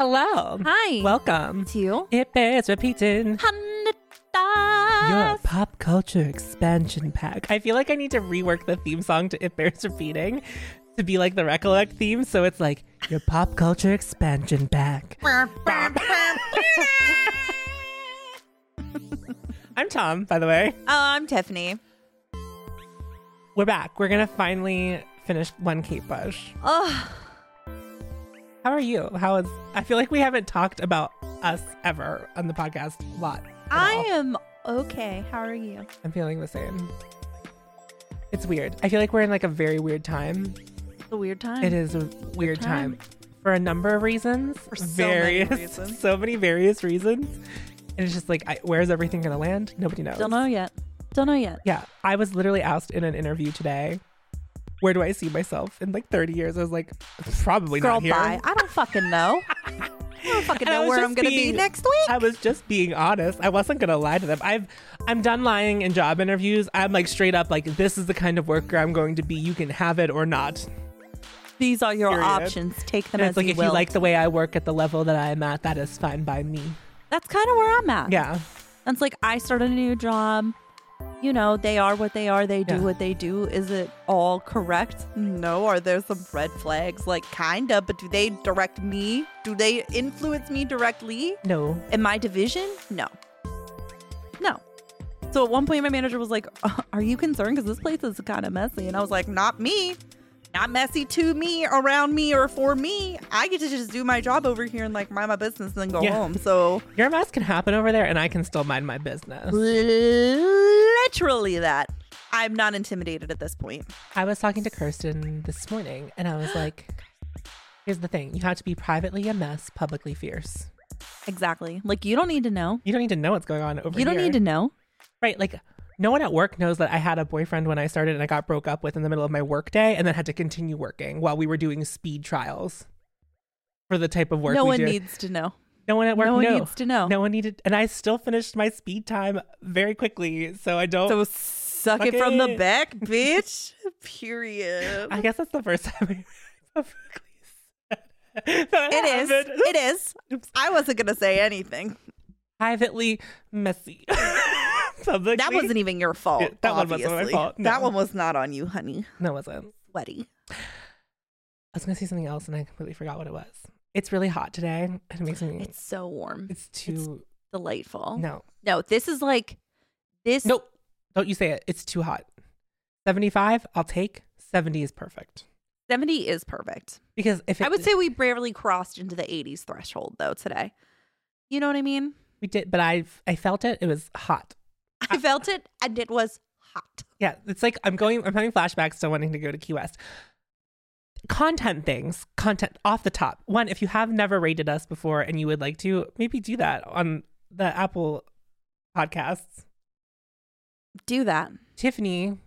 Hello. Hi. Welcome. to It bears repeating. Your pop culture expansion pack. I feel like I need to rework the theme song to It Bears Repeating to be like the Recollect theme. So it's like your pop culture expansion pack. I'm Tom, by the way. Oh, I'm Tiffany. We're back. We're going to finally finish One Kate Bush. Oh, How are you? How is. I feel like we haven't talked about us ever on the podcast a lot. I all. am okay. How are you? I'm feeling the same. It's weird. I feel like we're in like a very weird time. It's a weird time. It is a weird time, time. for a number of reasons. For so many various, reasons. so many various reasons. And it's just like, I, where's everything going to land? Nobody knows. Don't know yet. Don't know yet. Yeah, I was literally asked in an interview today, where do I see myself in like 30 years? I was like, probably Girl, not here. bye. I don't fucking know. I don't fucking know where I'm gonna being- be next week. I was just being honest. I wasn't gonna lie to them. I've I'm done lying in job interviews. I'm like straight up like this is the kind of worker I'm going to be. You can have it or not. These are your Period. options. Take them And as it's like you if will. you like the way I work at the level that I'm at, that is fine by me. That's kind of where I'm at. Yeah. That's like I started a new job. You know, they are what they are. They do Yeah. what they do. Is it all correct? No. Are there some red flags? Like, kinda, but do they direct me? Do they influence me directly No. in my division? No. No. So at one point, my manager was like, "Uh, Are you concerned? Because this place is kind of messy. And I was like, Not me. Not messy to me, around me, or for me. I get to just do my job over here and like mind my business and then go Yeah. home. So Your mess can happen over there and I can still mind my business. literally that. I'm not intimidated at this point. I was talking to Kirsten this morning and I was like, here's the thing. You have to be privately a mess, publicly fierce. Exactly. Like you don't need to know. You don't need to know what's going on over here. You don't here. need to know. Right. Like, no one at work knows that I had a boyfriend when I started and I got broke up with in the middle of my workday and then had to continue working while we were doing speed trials for the type of work no one do. needs to know. no one at work no one knew. needs to know. No one needed. And I still finished my speed time very quickly. So I don't. So suck it Fuck from the back, bitch. Period. I guess that's the first time I publicly said that It is. It is. I wasn't gonna say anything. Privately messy. Publicly. That wasn't even your fault. Yeah, that one wasn't my obviously. fault, That one was not on you, honey. No, it wasn't. Sweaty. I was going to say something else and I completely forgot what it was. It's really hot today. It makes me. It's so warm. It's too. Delightful. No. No, this is like this. Nope. Don't you say it. It's too hot. 75, I'll take. 70 is perfect. 70 is perfect. Because if it, I would say we barely crossed into the 80s threshold though today. You know what I mean? we did, but I I felt it. It was hot. I felt it and it was hot. Yeah, it's like I'm going. I'm having flashbacks to wanting to go to Key West. Content things, content off the top. One, if you have never rated us before and you would like to, maybe do that on the Apple podcasts. Do that. Tiffany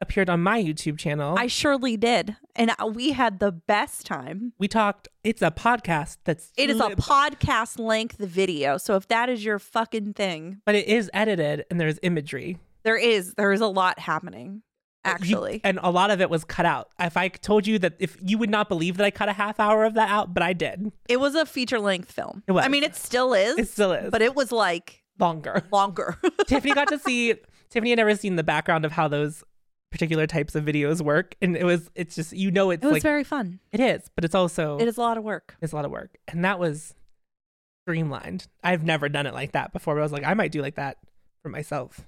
appeared on my YouTube channel. I surely did. And we had the best time. we talked. It's a podcast that's It is a podcast length video. So if that is your fucking thing, but it is edited and there's imagery. there is there is a lot happening. You- Actually. and a lot of it was cut out. If I told you that, if you would not believe that I cut a half hour of that out, but I did. it was a feature length film. It was. I mean it still is. It still is, but it was like longer. longer. Tiffany got to see. Tiffany had never seen the background of how those particular types of videos work, and it was. It's just you know it's it was like very fun. it is, but it's also It is a lot of work. it's a lot of work, and that was streamlined. I've never done it like that before. But I was like, I might do like that for myself.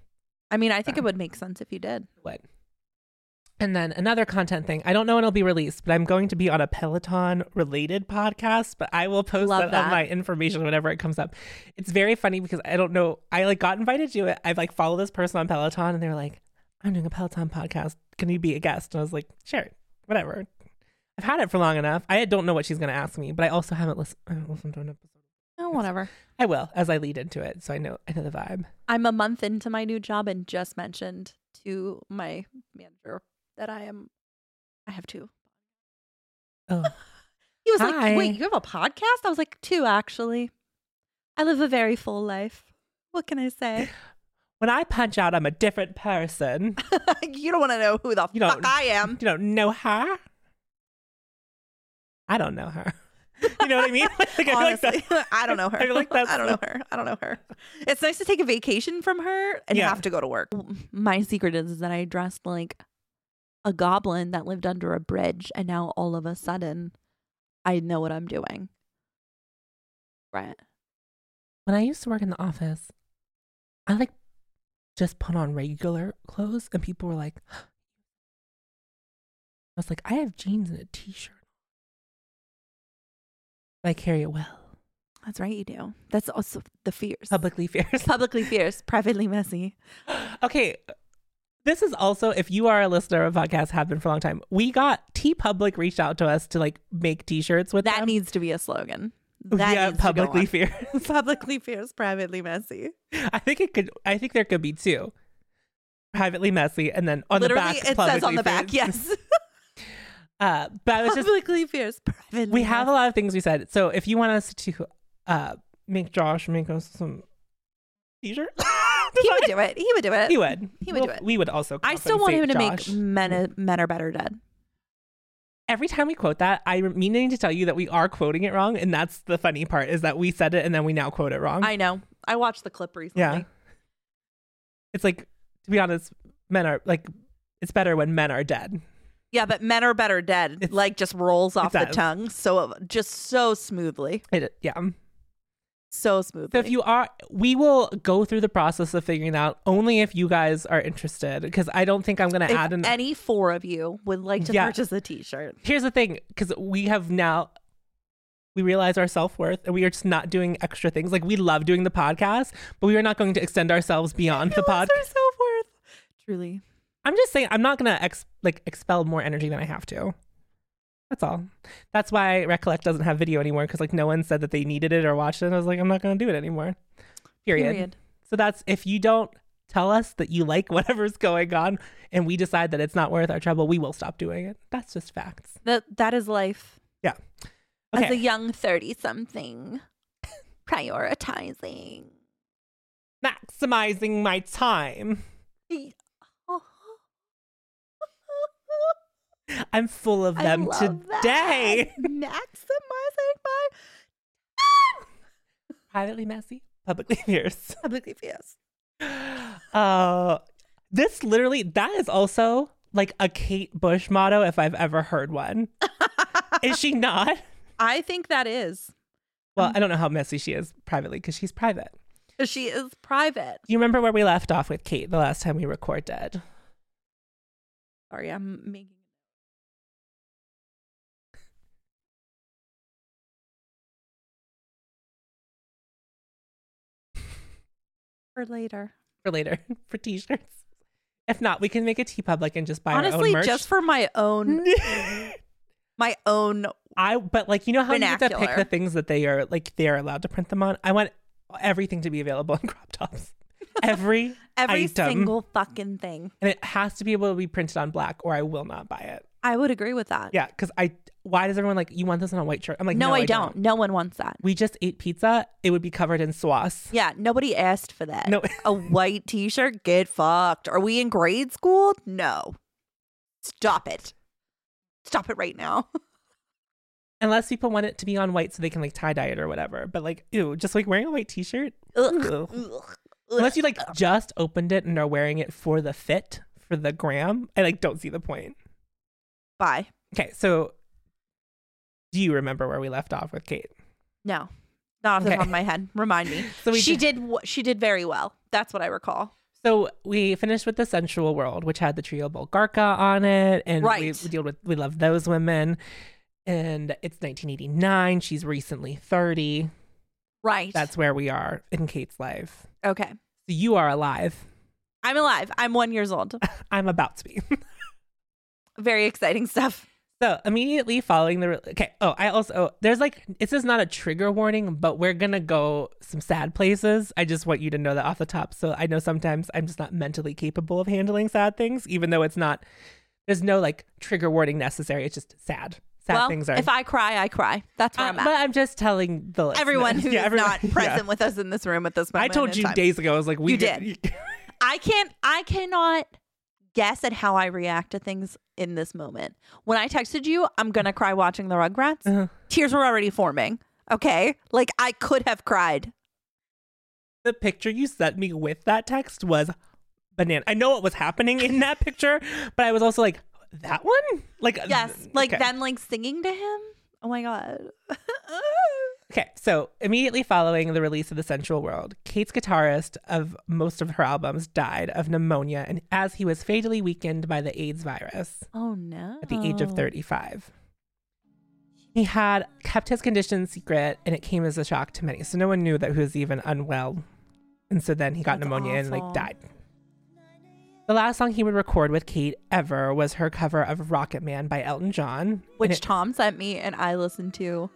I mean, I think Um, it would make sense if you did. What? And then another content thing. I don't know when it'll be released, but I'm going to be on a Peloton related podcast, but I will post that, that. on my information whenever it comes up. It's very funny because I don't know. I like got invited to it. I like follow this person on Peloton and they're like, I'm doing a Peloton podcast. Can you be a guest? And I was like, sure, whatever. I've had it for long enough. I don't know what she's going to ask me, but I also haven't listened, I haven't listened to an episode. Oh, whatever. I will as I lead into it. So I know, I know the vibe. I'm a month into my new job and just mentioned to my manager that I am I have two. Oh, He was Hi. like, "Wait, you have a podcast?" I was like, two actually. I live a very full life. What can I say? when I punch out, I'm a different person. you don't want to know who the You fuck don't- I am. You don't know her? I don't know her. you know what I mean? Like, I feel like Honestly, that- I don't know her. I like I don't know her. I don't know her. It's nice to take a vacation from her and Yeah. have to go to work. My secret is that I dressed like a goblin that lived under a bridge, and now all of a sudden, I know what I'm doing. Right. when I used to work in the office, I like just put on regular clothes, and people were like, I was like, I have jeans and a t-shirt. I carry it well. That's right. You do. That's also the fierce. Publicly fierce. Publicly fierce, privately messy. okay. This is also, if you are a listener of podcasts, have been for a long time, we got TeePublic reached out to us to like make t shirts with That them. needs to be a slogan. That yeah, publicly fierce. publicly fierce, privately messy. I think it could, I think there could be two. Privately messy, and then on Literally, the back, it says on the back, yes. Uh, but I was just publicly fierce, privately. we have a lot of things we said. So if you want us to uh make Josh make us some t-shirt, He would do it. He would do it. he would. He would do it. We would also. I still want him to make men men are better dead. Every time we quote that, I'm meaning to tell you that we are quoting it wrong, and that's the funny part is that we said it and then we now quote it wrong. I know. I watched the clip recently. yeah. It's like to be honest, men are like it's better when men are dead. Yeah, but men are better dead. It's- like just rolls off the tongue, so just so smoothly, It, yeah. So smoothly. So if you are, we will go through the process of figuring out only if you guys are interested, because I don't think I'm going to add an. any four of you would like to Yeah. purchase a T-shirt, Here's the thing, because we have now. We realize our self worth and we are just not doing extra things. Like, we love doing the podcast, but we are not going to extend ourselves beyond the podcast. our self worth. Truly, I'm just saying, I'm not going to ex- like expel more energy than I have to. That's all. That's why Recollect doesn't have video anymore because like no one said that they needed it or watched it. And I was like, I'm not going to do it anymore. Period. period. So that's if you don't tell us that you like whatever's going on and we decide that it's not worth our trouble, we will stop doing it. That's just facts. That that is life. Yeah. As a young thirty something, prioritizing. Maximizing my time. I'm full of them today. Maximizing my Privately messy, publicly fierce. publicly fierce. Uh, this literally, that is also like a Kate Bush motto if I've ever heard one. is she not? I think that is. Well, I don't know how messy she is privately because she's private. She is private. You remember where we left off with Kate the last time we recorded? Sorry, I'm making. For later. For later, for t-shirts. If not, we can make a TeePublic and just buy our Honestly, own merch. just for my own, my own. I, but like you know how you have to pick the things that they are like they are allowed to print them on. I want everything to be available in crop tops. Every Every item. single fucking thing. and it has to be able to be printed on black, or I will not buy it. I would agree with that. Yeah, because I. Why does everyone like you want this on a white shirt? I'm like, no, no, I, don't. No one wants that. We just ate pizza. It would be covered in sauce. Yeah, nobody asked for that. No. a white t-shirt, get fucked. Are we in grade school? No. Stop it. Stop it right now. Unless people want it to be on white so they can like tie dye it or whatever. But like, ew, just like wearing a white t-shirt. Ugh. Ugh. Ugh. Unless you like just opened it and are wearing it for the fit for the gram, I like don't see the point. Bye. Okay, so do you remember where we left off with Kate? No. Not off the top of my head. Remind me. So we she did- did. She did very well. That's what I recall. So we finished with the sensual world, which had the trio Bulgarka on it, and we, Right. we deal with we love those women. And it's 1989. She's recently 30. Right. That's where we are in Kate's life. okay. So you are alive. I'm alive. I'm one years old. I'm about to be. Very exciting stuff. So immediately following the okay. Oh, I also oh, there's like this is not a trigger warning, but we're gonna go some sad places. I just want you to know that off the top. So I know sometimes I'm just not mentally capable of handling sad things, even though it's not. There's no like trigger warning necessary. It's just sad. Sad well, things are. if I cry, I cry. That's where Uh, I'm at. but I'm just telling the listeners. everyone who's Yeah, everyone- not yeah. present with us in this room at this moment. I told you time. days ago. I was like, we You get- I can't. I cannot guess at how I react to things in this moment. When I texted you, I'm gonna cry watching the Rugrats. Uh-huh. Tears were already forming. Okay, like I could have cried. The picture you sent me with that text was banana. I know what was happening in that picture, but I was also like, that one? Like Yes, like okay. them like singing to him. Oh my god. Okay, so immediately following the release of The Sensual World, Kate's guitarist of most of her albums died of pneumonia and as he was fatally weakened by the AIDS virus oh no. at the age of 35. He had kept his condition secret and it came as a shock to many. So no one knew that he was even unwell. And so then he got That's pneumonia and like died. The last song he would record with Kate ever was her cover of Rocket Man by Elton John. Which it- Tom sent me and I listened to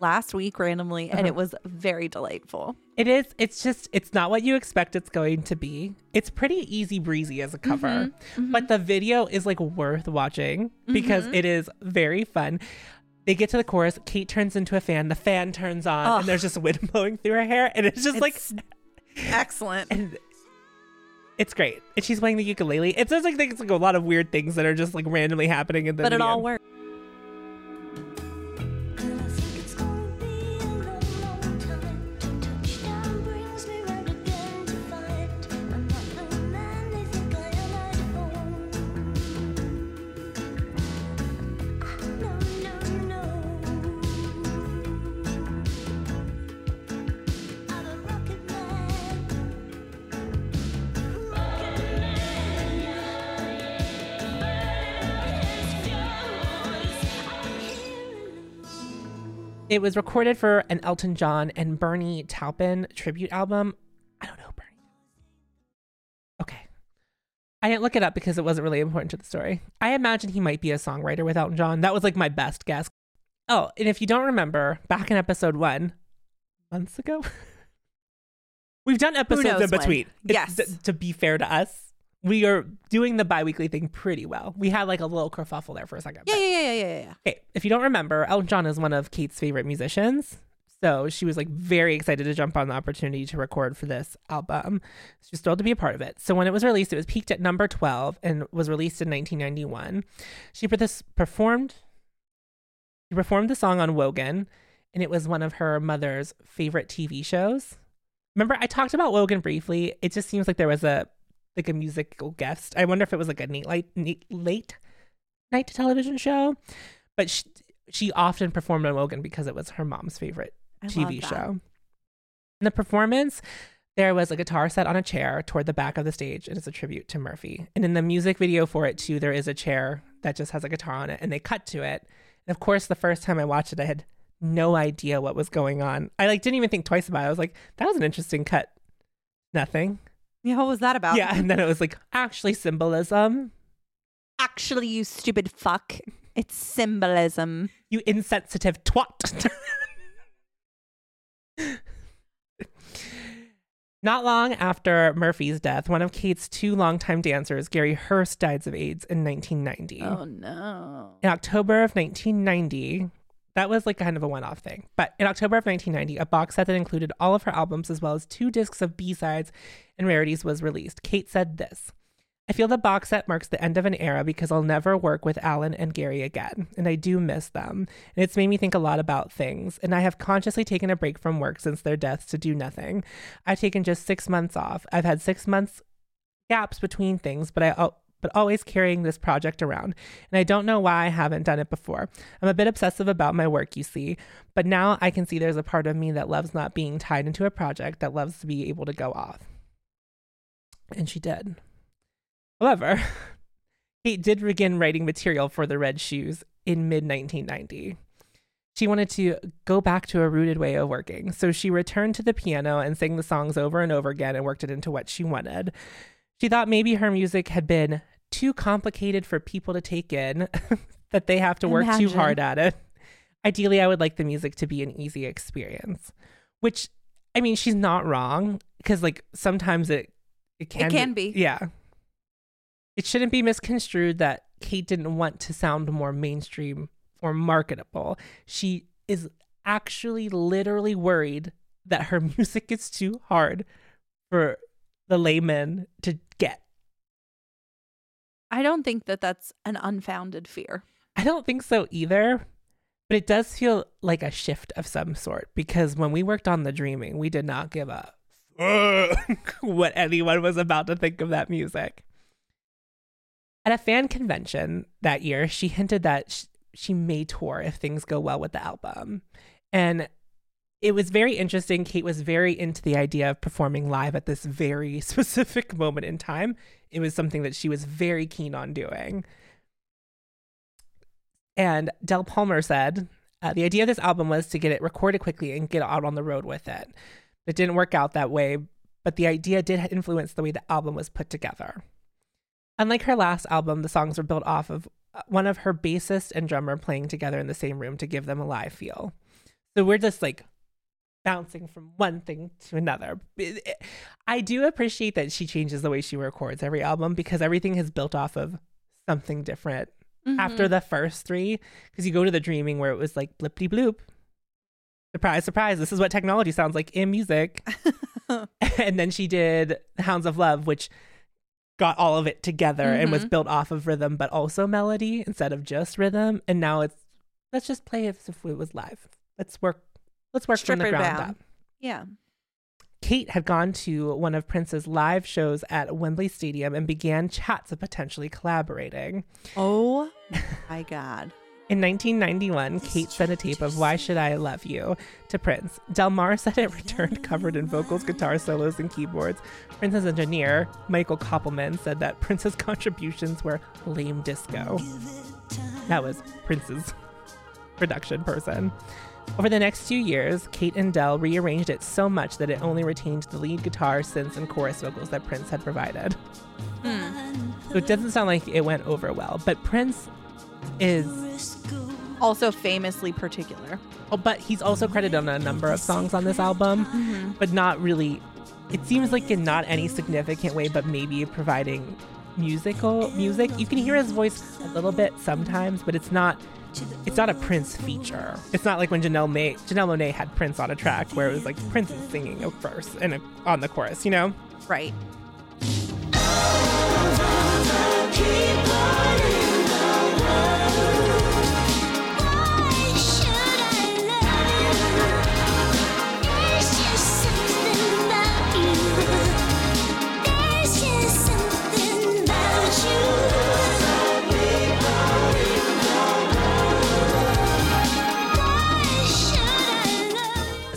last week randomly and Uh-huh. it was very delightful. It is. It's just. It's not what you expect it's going to be. It's pretty easy breezy as a cover, Mm-hmm. but the video is like worth watching because it is very fun. They get to the chorus. Kate turns into a fan. The fan turns on, and there's just wind blowing through her hair, and it's just It's like, Excellent. and it's great. And she's playing the ukulele. It's just like there's like a lot of weird things that are just like randomly happening in the. But it all worked. It was recorded for an Elton John and Bernie Taupin tribute album. I don't know Bernie. Okay. I didn't look it up because it wasn't really important to the story. I imagine he might be a songwriter with Elton John. That was like my best guess. Oh, and if you don't remember, back in episode one, months ago, we've done episodes in between. Yes. th- to be fair to us, we are doing the bi weekly thing pretty well. We had like a little kerfuffle there for a second. Yeah, yeah, yeah, yeah, yeah. Okay, if you don't remember, Elton John is one of Kate's favorite musicians. So she was like very excited to jump on the opportunity to record for this album. She's thrilled to be a part of it. So when it was released, it was peaked at number 12 and was released in 1991. She performed she performed the song on Wogan, and it was one of her mother's favorite TV shows. Remember, I talked about Wogan briefly. It just seems like there was a like a musical guest. I wonder if it was like a late late, late night television show, but she, she often performed on Wogan because it was her mom's favorite I TV show. In the performance, there was a guitar set on a chair toward the back of the stage, and it's a tribute to Murphy. And in the music video for it too, there is a chair that just has a guitar on it, and they cut to it. And of course, the first time I watched it, I had no idea what was going on. I like didn't even think twice about it. I was like, that was an interesting cut. Nothing. Yeah, what was that about? Yeah, and then it was like actually symbolism. Actually, you stupid fuck. It's symbolism. You insensitive twat. Not long after Murphy's death, one of Kate's two longtime dancers, Gary Hurst, died of AIDS in 1990. Oh no. In October of 1990, that was like kind of a one off thing. But in October of 1990, a box set that included all of her albums as well as two discs of B sides and rarities was released. Kate said this I feel the box set marks the end of an era because I'll never work with Alan and Gary again, and I do miss them. And it's made me think a lot about things, and I have consciously taken a break from work since their deaths to do nothing. I've taken just six months off. I've had six months gaps between things, but I but always carrying this project around. And I don't know why I haven't done it before. I'm a bit obsessive about my work, you see, but now I can see there's a part of me that loves not being tied into a project that loves to be able to go off. And she did. However, Kate did begin writing material for the Red Shoes in mid 1990. She wanted to go back to a rooted way of working, so she returned to the piano and sang the songs over and over again and worked it into what she wanted. She thought maybe her music had been too complicated for people to take in, that they have to work too hard at it. Ideally, I would like the music to be an easy experience, which I mean, she's not wrong because like sometimes it it can can be. Yeah. It shouldn't be misconstrued that Kate didn't want to sound more mainstream or marketable. She is actually literally worried that her music is too hard for the layman to get. I don't think that that's an unfounded fear. I don't think so either. But it does feel like a shift of some sort because when we worked on the dreaming, we did not give fuck what anyone was about to think of that music. At a fan convention that year, she hinted that sh- she may tour if things go well with the album. And it was very interesting. Kate was very into the idea of performing live at this very specific moment in time. It was something that she was very keen on doing. And Del Palmer said uh, the idea of this album was to get it recorded quickly and get out on the road with it. It didn't work out that way, but the idea did influence the way the album was put together. Unlike her last album, the songs were built off of uh, one of her bassist and drummer playing together in the same room to give them a live feel. So we're just like bouncing from one thing to another. It- I do appreciate that she changes the way she records every album because everything is built off of something different after Mm-hmm. the first three because you go to the dreaming where it was like blippity bloop surprise surprise this is what technology sounds like in music and then she did hounds of love which got all of it together and was Mhm. built off of rhythm but also melody instead of just rhythm and now it's let's just play as if it was live let's work let's work from the ground down. up yeah. Kate had gone to one of Prince's live shows at Wembley Stadium and began chats of potentially collaborating. Oh my God. In 1991, Kate sent a tape of Why Should I Love You to Prince. Del Mar said it returned covered in vocals, guitar solos, and keyboards. Prince's engineer, Michael Koppelman, said that Prince's contributions were lame disco. That was Prince's production person. Over the next few years, Kate and Del rearranged it so much that it only retained the lead guitar, synths, and chorus vocals that Prince had provided. Hmm. So it doesn't sound like it went over well, but Prince is Also famously particular. Oh, but he's also credited on a number of songs on this album, mm-hmm. but not really. It seems like in not any significant way, but maybe providing musical music. You can hear his voice a little bit sometimes, but it's not. It's not a Prince feature. It's not like when Janelle May Janelle Monae had Prince on a track where it was like Prince is singing a verse and a, on the chorus. You know. Right.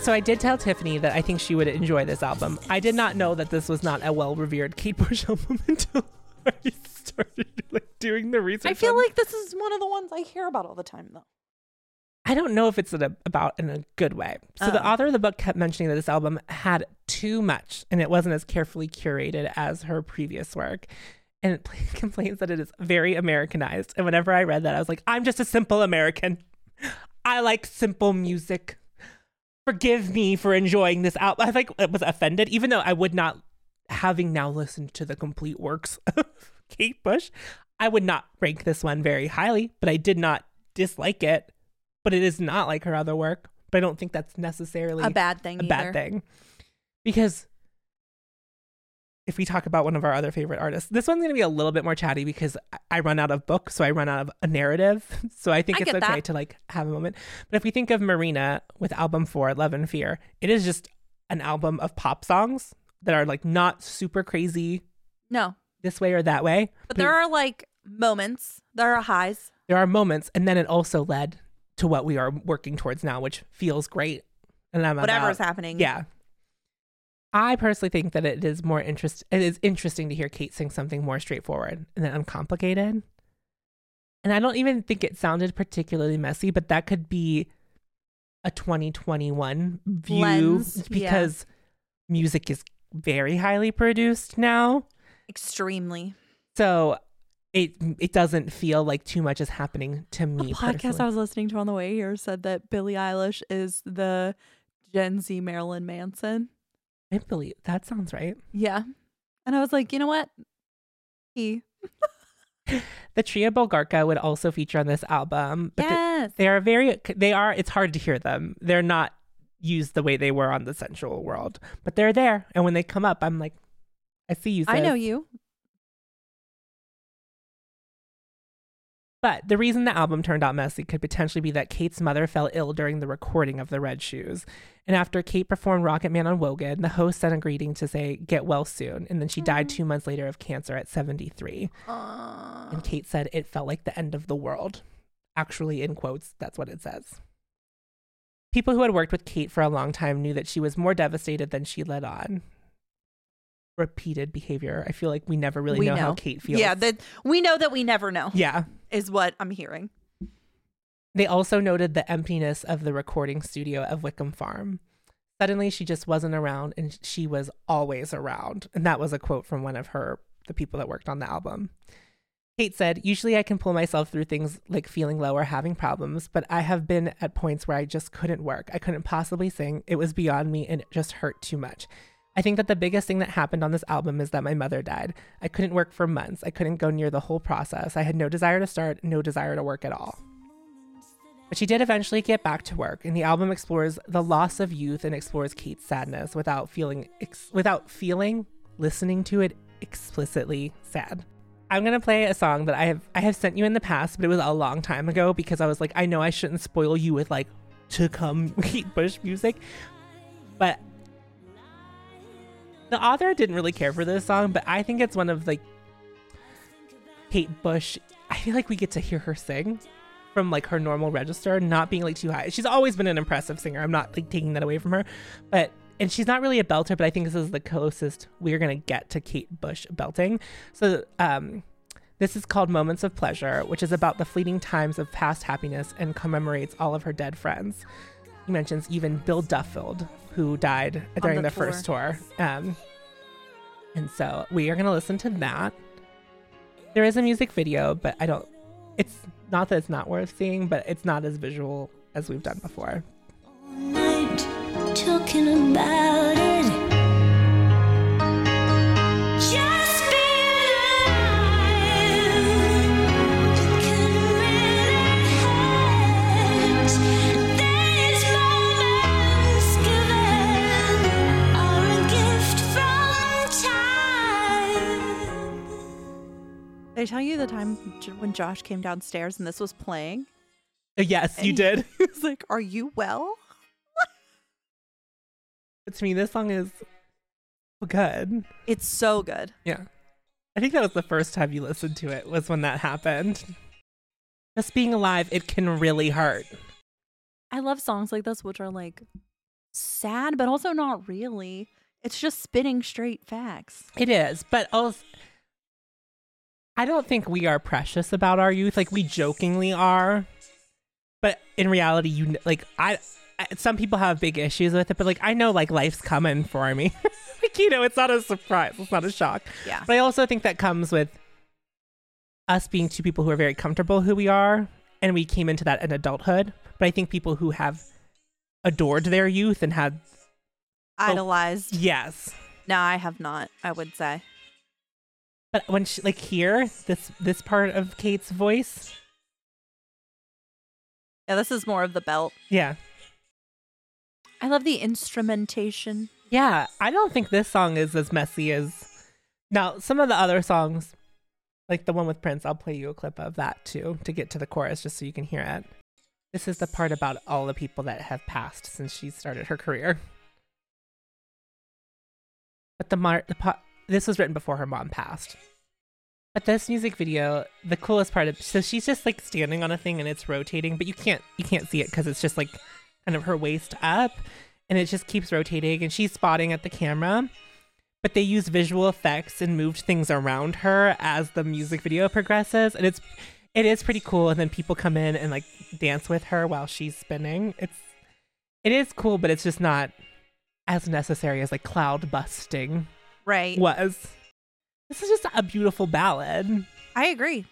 So I did tell Tiffany that I think she would enjoy this album. I did not know that this was not a well-revered Kate Bush album until I started like doing the research. I feel on- like this is one of the ones I hear about all the time, though. I don't know if it's in a, about in a good way. So the Oh. author of the book kept mentioning that this album had too much and it wasn't as carefully curated as her previous work. And it complains that it is very Americanized. And whenever I read that, I was like, I'm just a simple American. I like simple music. Forgive me for enjoying this album. I like I was offended, even though I would not, having now listened to the complete works of Kate Bush, I would not rank this one very highly, but I did not dislike it but it is not like her other work. But I don't think that's necessarily A bad thing. a bad thing. Because if we talk about one of our other favorite artists, this one's going to be a little bit more chatty because I- run out of books, so I run out of a narrative. So I think I it's okay that. to like have a moment. But if we think of Marina with album four, Love and Fear, it is just an album of pop songs that are like not super crazy No, this way or that way. but there are like moments. There are highs. there are moments, and then it also led to what we are working towards now, which feels great. And I'm Whatever's about- happening. Yeah. I personally think that it is more interest. It is interesting to hear Kate sing something more straightforward and then uncomplicated. And I don't even think it sounded particularly messy, but that could be a 2021 view Lens, yeah. because music is very highly produced now. Extremely. So it it doesn't feel like too much is happening to me. podcast personally. I was listening to on the way here said that Billie Eilish is the Gen Z Marilyn Manson. I believe that sounds right. Yeah. And I was like, you know what? He. The trio Bulgarka would also feature on this album, but yes. they are very they are it's hard to hear them. They're not used the way they were on the sensual world, but they're there. And when they come up, I'm like, I see you. I know you. But the reason the album turned out messy could potentially be that Kate's mother fell ill during the recording of the Red Shoes. And after Kate performed Rocket Man on Wogan, the host sent a greeting to say, get well soon. And then she died mm. two months later of cancer at 73. And Kate said it felt like the end of the world. Actually, in quotes, that's what it says. People who had worked with Kate for a long time knew that she was more devastated than she let on. Repeated behavior. I feel like we never really know, know how Kate feels. Yeah, that we know that we never know yeah. Is what I'm hearing. They also noted the emptiness of the recording studio of Wickham Farm. Suddenly, she just wasn't around, and she was always around. And that was a quote from one of her, the people that worked on the album. Kate said, Usually I can pull myself through things like feeling low or having problems, but I have been at points where I just couldn't work. I couldn't possibly sing. It was beyond me and it just hurt too much. I think that the biggest thing that happened on this album is that my mother died. I couldn't work for months. I couldn't go near the whole process. I had no desire to start, no desire to work at all. But she did eventually get back to work, and the album explores the loss of youth and explores Kate's sadness without feeling ex- without feeling listening to it explicitly sad. I'm gonna play a song that I have I have sent you in the past, but it was a long time ago because I was like, I know I shouldn't spoil you with like to come Kate Bush music, but the author didn't really care for this song, but I think it's one of like Kate Bush. I feel like we get to hear her sing from like her normal register, not being like too high. She's always been an impressive singer. I'm not like taking that away from her, but and she's not really a belter, but I think this is the closest we're gonna get to Kate Bush belting. So um this is called Moments of Pleasure, which is about the fleeting times of past happiness and commemorates all of her dead friends. He mentions even Bill Duffield, who died during the the, first tour. Um, and so we are going to listen to that. There is a music video, but I don't, it's not that it's not worth seeing, but it's not as visual as we've done before. Did I tell you the time when Josh came downstairs and this was playing? Uh, Yes, you And did. He was like, "Are you well?" But to me, this song is good. It's so good. Yeah. I think that was the first time you listened to it, was when that happened. Just being alive, it can really hurt. I love songs like this, which are like sad, but also not really. It's just spitting straight facts. It is, but also, I don't think we are precious about our youth. Like we jokingly are, but in reality, you like I. Some people have big issues with it, but like I know, like life's coming for me. like you know, it's not a surprise. It's not a shock. Yeah. But I also think that comes with us being two people who are very comfortable who we are, and we came into that in adulthood. But I think people who have adored their youth and had Idolized. yes, No, I have not, I would say. But when she like hear this this part of Kate's voice, Yeah, this is more of the belt. yeah, I love the instrumentation. yeah, I don't think this song is as messy as now some of the other songs, like the one with Prince. I'll play you a clip of that too to get to the chorus, just so you can hear it. This is the part about all the people that have passed since she started her career. But the mar- the po- this was written before her mom passed. But this music video, the coolest part of so she's just like standing on a thing and it's rotating, but you can't you can't see it because it's just like kind of her waist up, and it just keeps rotating, and she's spotting at the camera. But they use visual effects and moved things around her as the music video progresses, and it's it is pretty cool. And then people come in and like dance with her while she's spinning. It's it is cool, but it's just not as necessary as like cloud busting Right. was. This is just a beautiful ballad. I agree.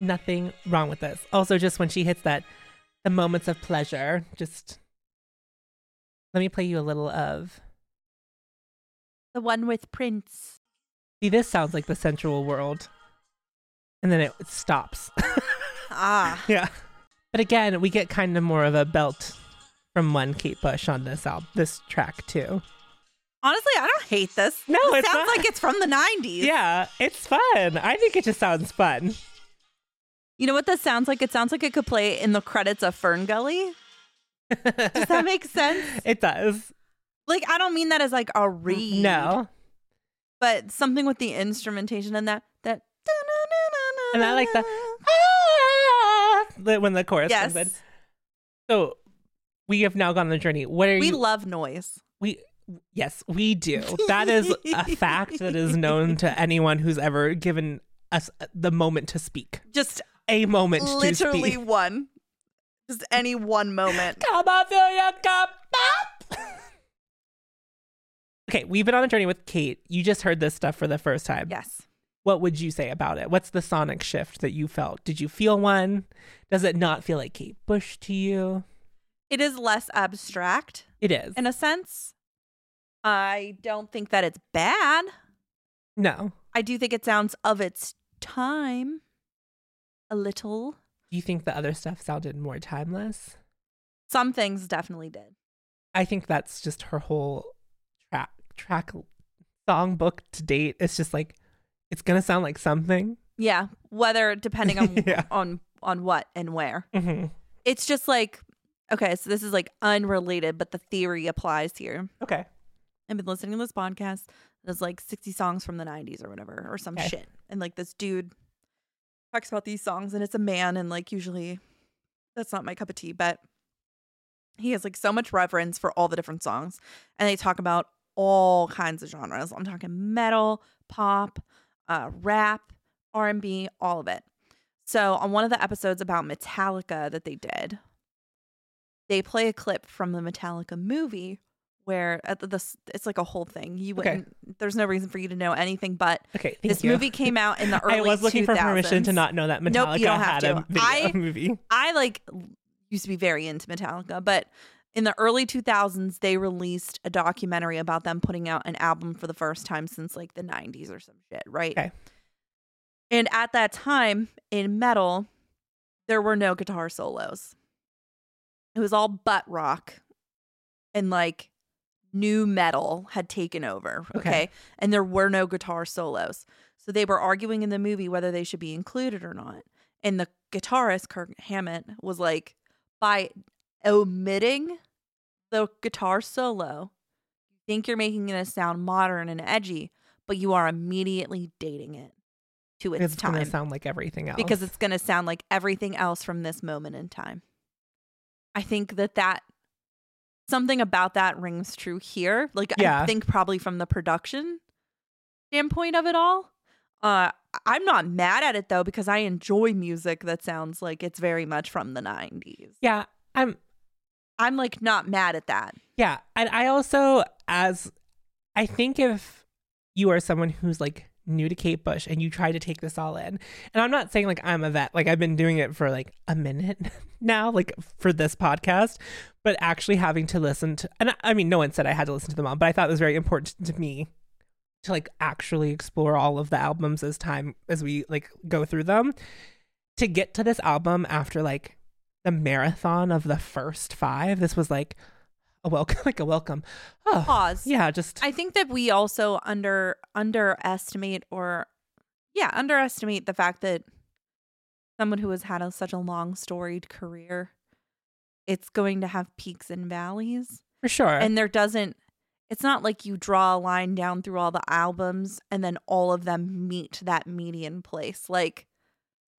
Nothing wrong with this. Also, just when she hits that, the moments of pleasure, just let me play you a little of. The one with Prince. See, this sounds like the sensual world. And then it stops. Ah. yeah. But again, we get kind of more of a belt from one Kate Bush on this album, this track too. Honestly, I don't hate this. No, it sounds not. like it's from the 90s. Yeah, it's fun. I think it just sounds fun. You know what this sounds like? It sounds like it could play in the credits of Fern Gully. Does that make sense? It does. Like, I don't mean that as like a read. No. But something with the instrumentation and that that And I like the ah, when the chorus Yes. comes in. So we have now gone on the journey. What are We you? love noise. we yes, we do. That is a fact that is known to anyone who's ever given us the moment to speak. Just A moment literally to speak. one. Just any one moment. Come on, fill your cup up. okay, we've been on a journey with Kate. You just heard this stuff for the first time. Yes. What would you say about it? What's the sonic shift that you felt? Did you feel one? Does it not feel like Kate Bush to you? It is less abstract It is. in a sense. I don't think that it's bad. no. I do think it sounds of its time a little. Do you think the other stuff sounded more timeless? Some things definitely did. I think that's just her whole track track song book to date. It's just like it's gonna sound like something. Yeah, whether depending on Yeah. on on what and where. hmm It's just like okay, so this is like unrelated, but the theory applies here. Okay. I've been listening to this podcast. There's like 60 songs from the 90s or whatever, or some Okay. shit. And like this dude talks about these songs, and it's a man, and like usually that's not my cup of tea, but he has like so much reverence for all the different songs. And they talk about all kinds of genres. I'm talking metal, pop, uh, rap, R&B, all of it. So on one of the episodes about Metallica that they did, they play a clip from the Metallica movie where uh, at the, this it's like a whole thing. You Okay. wouldn't there's no reason for you to know anything but Okay. This you. movie came out in the early I was looking for permission to not know that Metallica Nope, you don't have had a to. video I- movie. I like used to be very into Metallica, but in the early 2000s they released a documentary about them putting out an album for the first time since like the 90s or some shit, right? Okay. And at that time in metal there were no guitar solos. It was all butt rock and like new metal had taken over, Okay. okay? And there were no guitar solos. So they were arguing in the movie whether they should be included or not. And the guitarist Kirk Hammett was like by omitting the guitar solo, you think you're making it sound modern and edgy, but you are immediately dating it to its, It's gonna time sound like everything else because it's going to sound like everything else from this moment in time. I think that that something about that rings true here. Like Yeah. I think probably from the production standpoint of it all. Uh I'm not mad at it though because I enjoy music that sounds like it's very much from the 90s. yeah. I'm I'm like not mad at that. Yeah, and I also as I think if you are someone who's like new to Kate Bush and you try to take this all in, and I'm not saying like I'm a vet, like I've been doing it for like a minute now, like for this podcast, but actually having to listen to, and I, mean, no one said I had to listen to them all, but I thought it was very important to me to like actually explore all of the albums as time as we like go through them to get to this album after like the marathon of the first five. This was like a welcome, like a welcome. Oh, Pause. yeah, just I think that we also under underestimate or yeah, underestimate the fact that someone who has had a, such a long storied career it's going to have peaks and valleys for sure. and there doesn't it's not like you draw a line down through all the albums and then all of them meet that median place like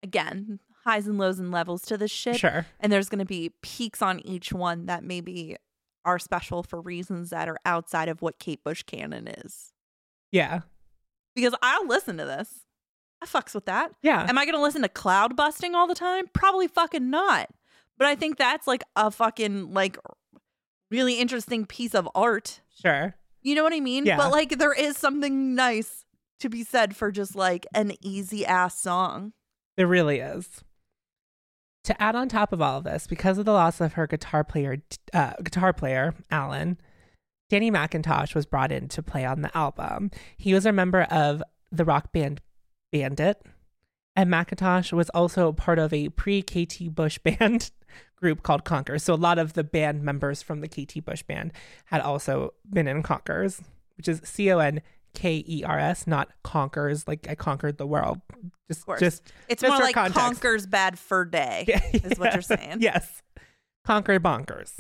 again highs and lows and levels to this shit sure. and there's going to be peaks on each one that maybe are special for reasons that are outside of what Kate Bush canon is. Yeah. Because I'll listen to this. I fucks with that. Yeah. Am I going to listen to cloud busting all the time? Probably fucking not. But I think that's like a fucking like really interesting piece of art. sure. You know what I mean? Yeah. But like there is something nice to be said for just like an easy ass song. There really is. To add on top of all of this, because of the loss of her guitar player, uh, guitar player Alan, Danny McIntosh was brought in to play on the album. He was a member of the rock band Bandit, and McIntosh was also part of a pre-KT Bush band group called Conquer. So a lot of the band members from the KT Bush band had also been in Conkers, which is C O N K E R S, not conquers like I conquered the world. Just just It's more like context. Conker's bad fur day. is what you're saying. Yes. Conquered bonkers.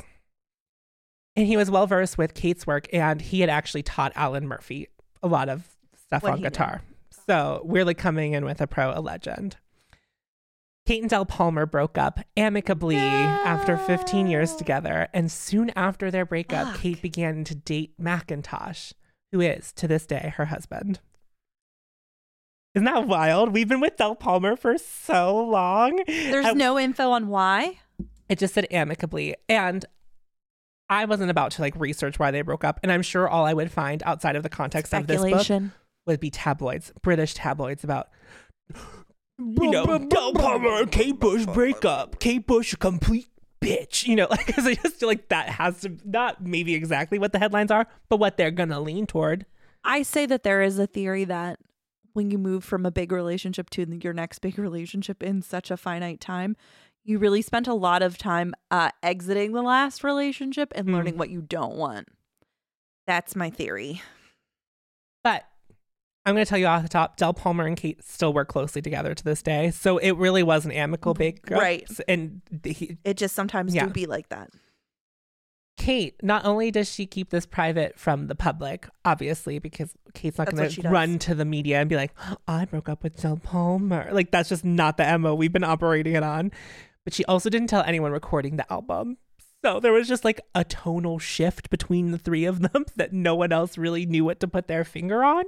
And he was well versed with Kate's work and he had actually taught Alan Murphy a lot of stuff What on guitar. So weirdly coming in with a pro, a legend. Kate and Del Palmer broke up amicably after 15 years together. And soon after their breakup, Fuck. Kate began to date McIntosh, who is, to this day, her husband. Isn't that wild? We've been with Del Palmer for so long. There's I- no info on why. it just said amicably. And I wasn't about to like research why they broke up. And I'm sure all I would find outside of the context of this book would be tabloids, British tabloids about, you know, Del Palmer and Kate Bush breakup. Kate Bush a complete bitch. You know, like, because I just feel like that has to, not maybe exactly what the headlines are, but what they're to lean toward. I say that there is a theory that when you move from a big relationship to your next big relationship in such a finite time, you really spent a lot of time uh, exiting the last relationship and Hmm. learning what you don't want. That's my theory. But I'm going to tell you off the top, Del Palmer and Kate still work closely together to this day. So it really was an amicable mm-hmm. breakup. Right. And he, It just sometimes Yeah. do be like that. Kate, not only does she keep this private from the public, obviously, because Kate's not going to does. run to the media and be like, "Oh, I broke up with Del Palmer. Like, that's just not the MO we've been operating it on. But she also didn't tell anyone recording the album. So there was just like a tonal shift between the three of them that no one else really knew what to put their finger on.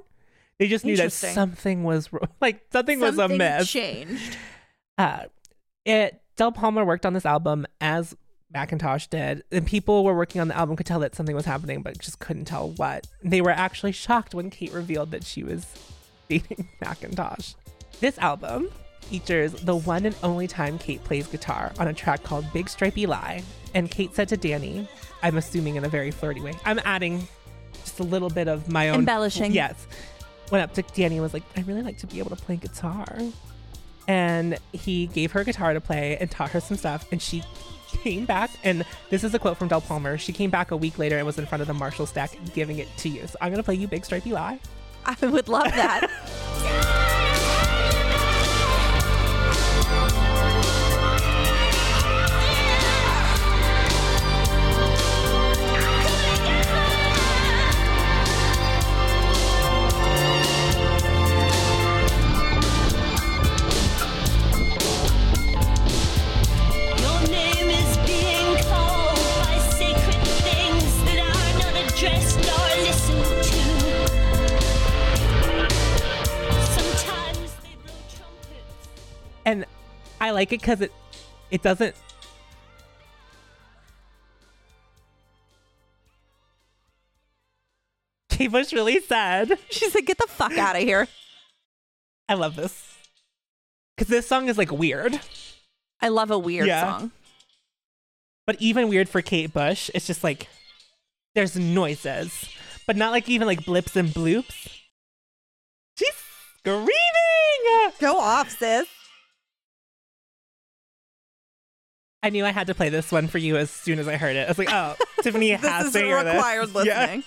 They just knew that something was like something, was a mess changed. uh, it Del Palmer worked on this album as McIntosh did, and people were working on the album could tell that something was happening, but just couldn't tell what. They were actually shocked when Kate revealed that she was dating McIntosh. This album features the one and only time Kate plays guitar on a track called Big Stripey Lie. And Kate said to Danny, I'm assuming in a very flirty way, I'm adding just a little bit of my own Embellishing. Yes. Went up to Danny and was like, I really like to be able to play guitar. And he gave her a guitar to play and taught her some stuff. And she came back, and this is a quote from Del Palmer. She came back a week later and was in front of the Marshall stack giving it to you. So I'm gonna play you Big Stripey Lie. I would love that. I like it because it it doesn't Kate Bush really said. she said, "Get the fuck out of here." I love this. Because this song is like weird. I love a weird Yeah. song. But even weird for Kate Bush, it's just like there's noises, but not like even like blips and bloops. She's screaming. Go off, sis. I knew I had to play this one for you as soon as I heard it. I was like, oh, Tiffany This has is to hear this. required Yeah. listening.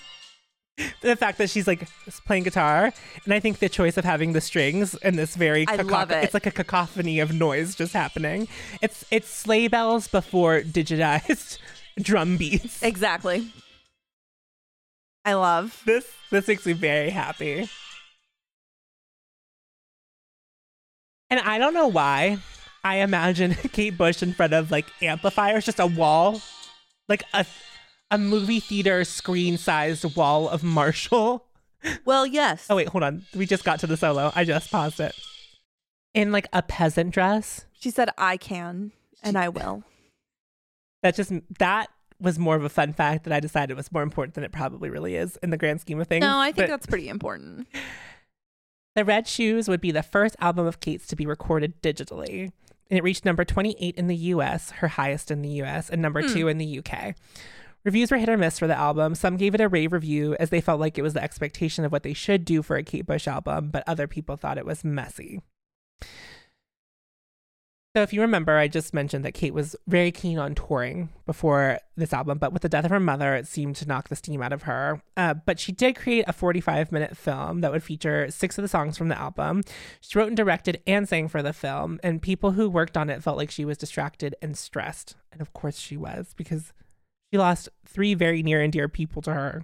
The fact that she's like playing guitar, and I think the choice of having the strings and this very I caco- love it. it's like a cacophony of noise just happening. It's it's sleigh bells before digitized drum beats. Exactly. I love. This this makes me very happy. And I don't know why. I imagine Kate Bush in front of like amplifiers, just a wall, like a a movie theater screen sized wall of Marshall. Well, yes. Oh wait, hold on. We just got to the solo. I just paused it. In like a peasant dress. She said, "I can and I will." That just that was more of a fun fact that I decided was more important than it probably really is in the grand scheme of things. No, I think But- that's pretty important. The Red Shoes would be the first album of Kate's to be recorded digitally. And it reached number 28 in the US, her highest in the US, and number two hmm. in the UK. Reviews were hit or miss for the album. Some gave it a rave review as they felt like it was the expectation of what they should do for a Kate Bush album, but other people thought it was messy. So if you remember, I just mentioned that Kate was very keen on touring before this album, but with the death of her mother, it seemed to knock the steam out of her. Uh, but she did create a 45 minute film that would feature six of the songs from the album. She wrote and directed and sang for the film, and people who worked on it felt like she was distracted and stressed. And of course she was, because she lost three very near and dear people to her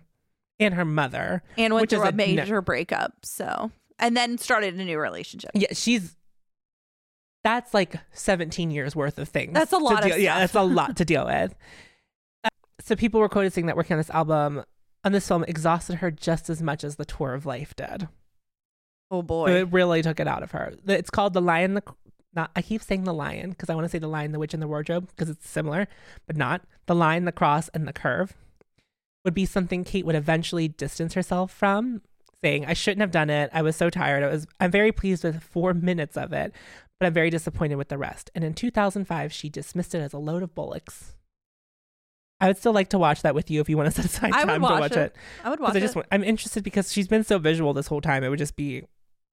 and her mother. And went Which is through a a major breakup. So, and then started a new relationship. Yeah, she's that's like 17 years worth of things. That's a lot deal- Yeah, that's a lot to deal with. Uh, so people were quoted saying that working on this album on this film exhausted her just as much as the tour of life did. Oh So boy. it really took it out of her. It's called The Lion, the not I keep saying the lion because I want to say the lion, the witch, and the wardrobe because it's similar, but not. The line, the cross, and the curve would be something Kate would eventually distance herself from, saying, I shouldn't have done it. I was so tired. I was I'm very pleased with four minutes of it, but I'm very disappointed with the rest. And in 2005, she dismissed it as a load of bullocks. I would still like to watch that with you if you want to set aside I time to watch it. it. I would watch I just it. want, I'm interested because she's been so visual this whole time. It would just be,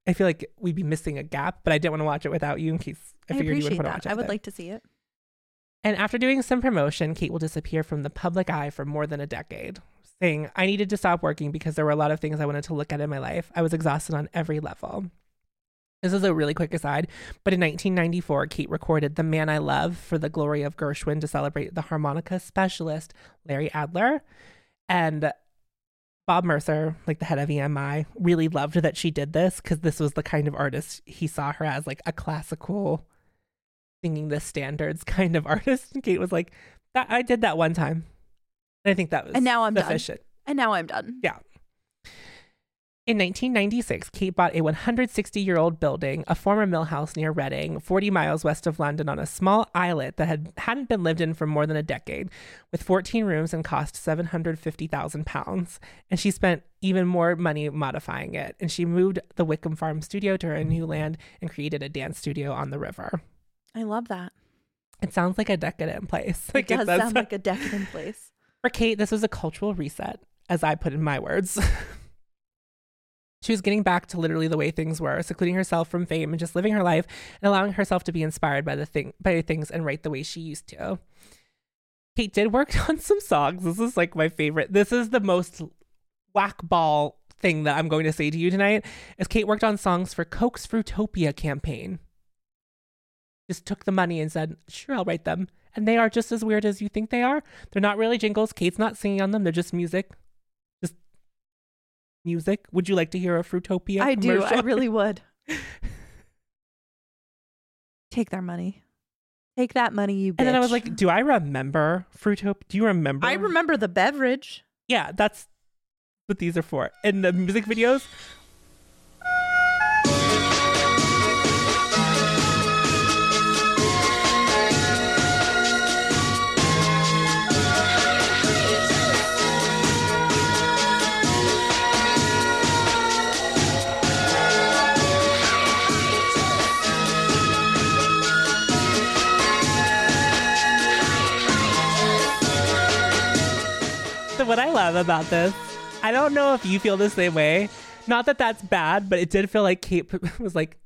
I feel like we'd be missing a gap, but I didn't want to watch it without you in case I, I figured you would want to watch it. I would like to see it. And after doing some promotion, Kate will disappear from the public eye for more than a decade, saying, I needed to stop working because there were a lot of things I wanted to look at in my life. I was exhausted on every level. This is a really quick aside, but in 1994, Kate recorded The Man I Love for the Glory of Gershwin to celebrate the harmonica specialist, Larry Adler. And Bob Mercer, like the head of EMI, really loved that she did this because this was the kind of artist he saw her as, like a classical singing the standards kind of artist. And Kate was like, that I did that one time. And I think that was And now I'm done. And now I'm done. In 1996, Kate bought a 160 year old building, a former mill house near Reading, 40 miles west of London, on a small islet that had, hadn't been lived in for more than a decade, with 14 rooms and cost £750,000. And she spent even more money modifying it. And she moved the Wickham Farm studio to her new land and created a dance studio on the river. I love that. It sounds like a decadent place. It does sound like a decadent place. For Kate, this was a cultural reset, as I put in my words. she was getting back to literally the way things were, secluding herself from fame and just living her life and allowing herself to be inspired by the thing by things and write the way she used to. Kate did work on some songs. This is like my favorite. This is the most whack ball thing that I'm going to say to you tonight. Is Kate worked on songs for Coke's Fruitopia campaign. Just took the money and said, "Sure, I'll write them." And they are just as weird as you think they are. They're not really jingles. Kate's not singing on them. They're just music. Music. Would you like to hear a Fruitopia? I do. I commercial? really would. Take their money. Take that money, you bitch. And then I was like, do I remember Fruitopia? Do you remember? I remember the beverage. Yeah, that's what these are for. And the music videos. What I love about this, I don't know if you feel the same way. Not that that's bad, but it did feel like Kate was like,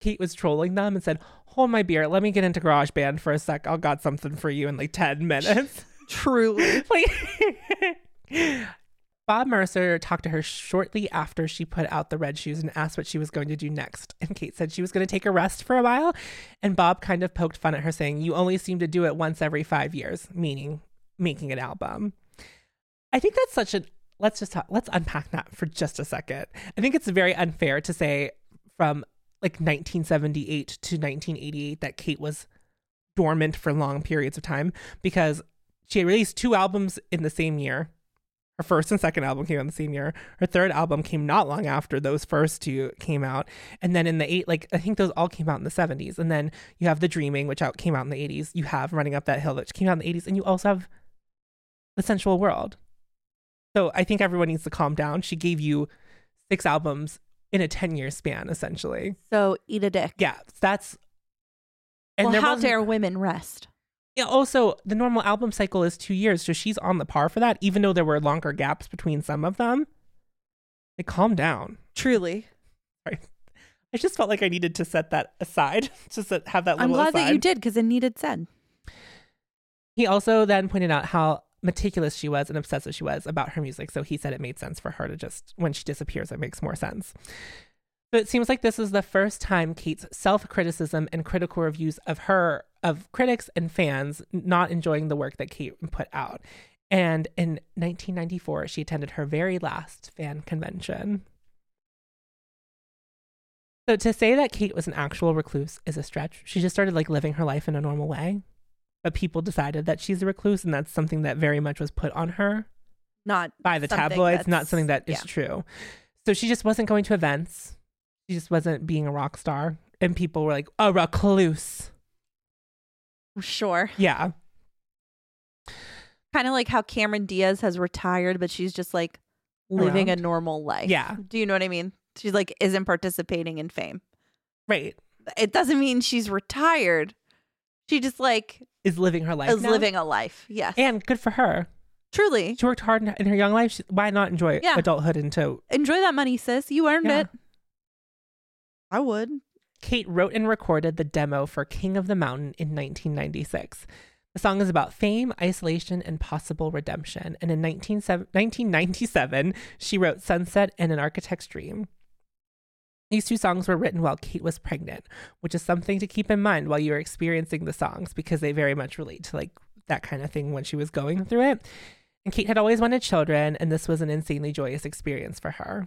Kate was trolling them and said, "Hold my beer. Let me get into GarageBand for a sec. I'll got something for you in like ten minutes." Truly. like, Bob Mercer talked to her shortly after she put out the red shoes and asked what she was going to do next. And Kate said she was going to take a rest for a while. And Bob kind of poked fun at her, saying, You only seem to do it once every five years, meaning making an album. I think that's such a let's just talk, let's unpack that for just a second. I think it's very unfair to say from like 1978 to 1988 that Kate was dormant for long periods of time because she released two albums in the same year. Her first and second album came out in the same year. Her third album came not long after those first two came out. And then in the eight, like I think those all came out in the 70s. And then you have The Dreaming, which out came out in the 80s. You have Running Up That Hill, which came out in the 80s. And you also have The Sensual World. So I think everyone needs to calm down. She gave you six albums in a 10 year span, essentially. So eat a dick. Yeah, that's. And well, how wasn't- dare women rest? Yeah, also, the normal album cycle is two years, so she's on the par for that, even though there were longer gaps between some of them. Like, calm down. Truly. I just felt like I needed to set that aside, just to have that I'm glad that you did because it needed said. He also then pointed out how meticulous she was and obsessive she was about her music. So he said it made sense for her to just, when she disappears, it makes more sense. So it seems like this is the first time Kate's self criticism and critical reviews of her, of critics and fans not enjoying the work that Kate put out. And in 1994, she attended her very last fan convention. So to say that Kate was an actual recluse is a stretch. She just started like living her life in a normal way. But people decided that she's a recluse, and that's something that very much was put on her Not by the tabloids, not something that is yeah. true. So she just wasn't going to events. She just wasn't being a rock star. And people were like, a recluse. Sure. Yeah. Kind of like how Cameron Diaz has retired, but she's just like living Around. a normal life. Yeah. Do you know what I mean? She's like isn't participating in fame. Right. It doesn't mean she's retired. She just like Is living her life. is now. living a life. Yes. And good for her. Truly. She worked hard in- in her young life. She, why not enjoy Yeah. adulthood into Enjoy that money, sis. You earned Yeah. it. I would. Kate wrote and recorded the demo for King of the Mountain in 1996. The song is about fame, isolation, and possible redemption. And in 19, 1997, she wrote Sunset and An Architect's Dream. These two songs were written while Kate was pregnant, which is something to keep in mind while you're experiencing the songs because they very much relate to like that kind of thing when she was going through it. And Kate had always wanted children, and this was an insanely joyous experience for her.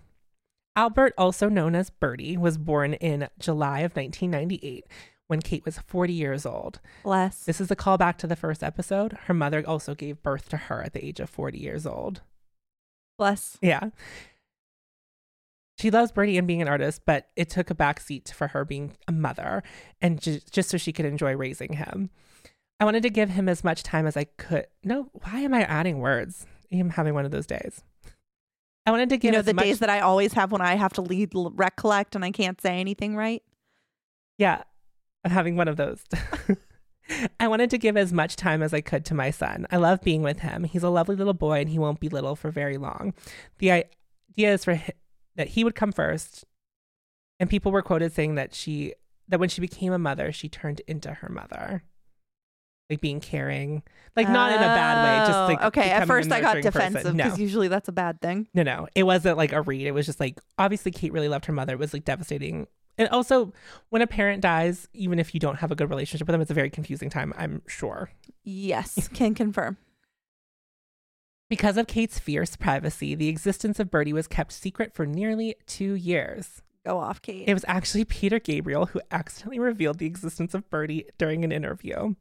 Albert, also known as Bertie, was born in July of 1998 when Kate was 40 years old. Bless. This is a callback to the first episode. Her mother also gave birth to her at the age of 40 years old. Bless. Yeah. She loves Bertie and being an artist, but it took a backseat for her being a mother and ju- just so she could enjoy raising him. I wanted to give him as much time as I could. No, why am I adding words? I'm having one of those days. I wanted to give You know the much days that I always have when I have to lead recollect and I can't say anything right. Yeah, I'm having one of those. I wanted to give as much time as I could to my son. I love being with him. He's a lovely little boy and he won't be little for very long. The idea is for that he would come first. And people were quoted saying that she that when she became a mother, she turned into her mother. Like being caring. Like not in a bad way, just like Oh, okay. At first, I got defensive No. because usually that's a bad thing. No, no. It wasn't like a read. It was just like obviously Kate really loved her mother. It was like devastating. And also when a parent dies, even if you don't have a good relationship with them, it's a very confusing time, I'm sure. Yes, can confirm. Because of Kate's fierce privacy, the existence of Bertie was kept secret for nearly two years. Go off, Kate. It was actually Peter Gabriel who accidentally revealed the existence of Bertie during an interview.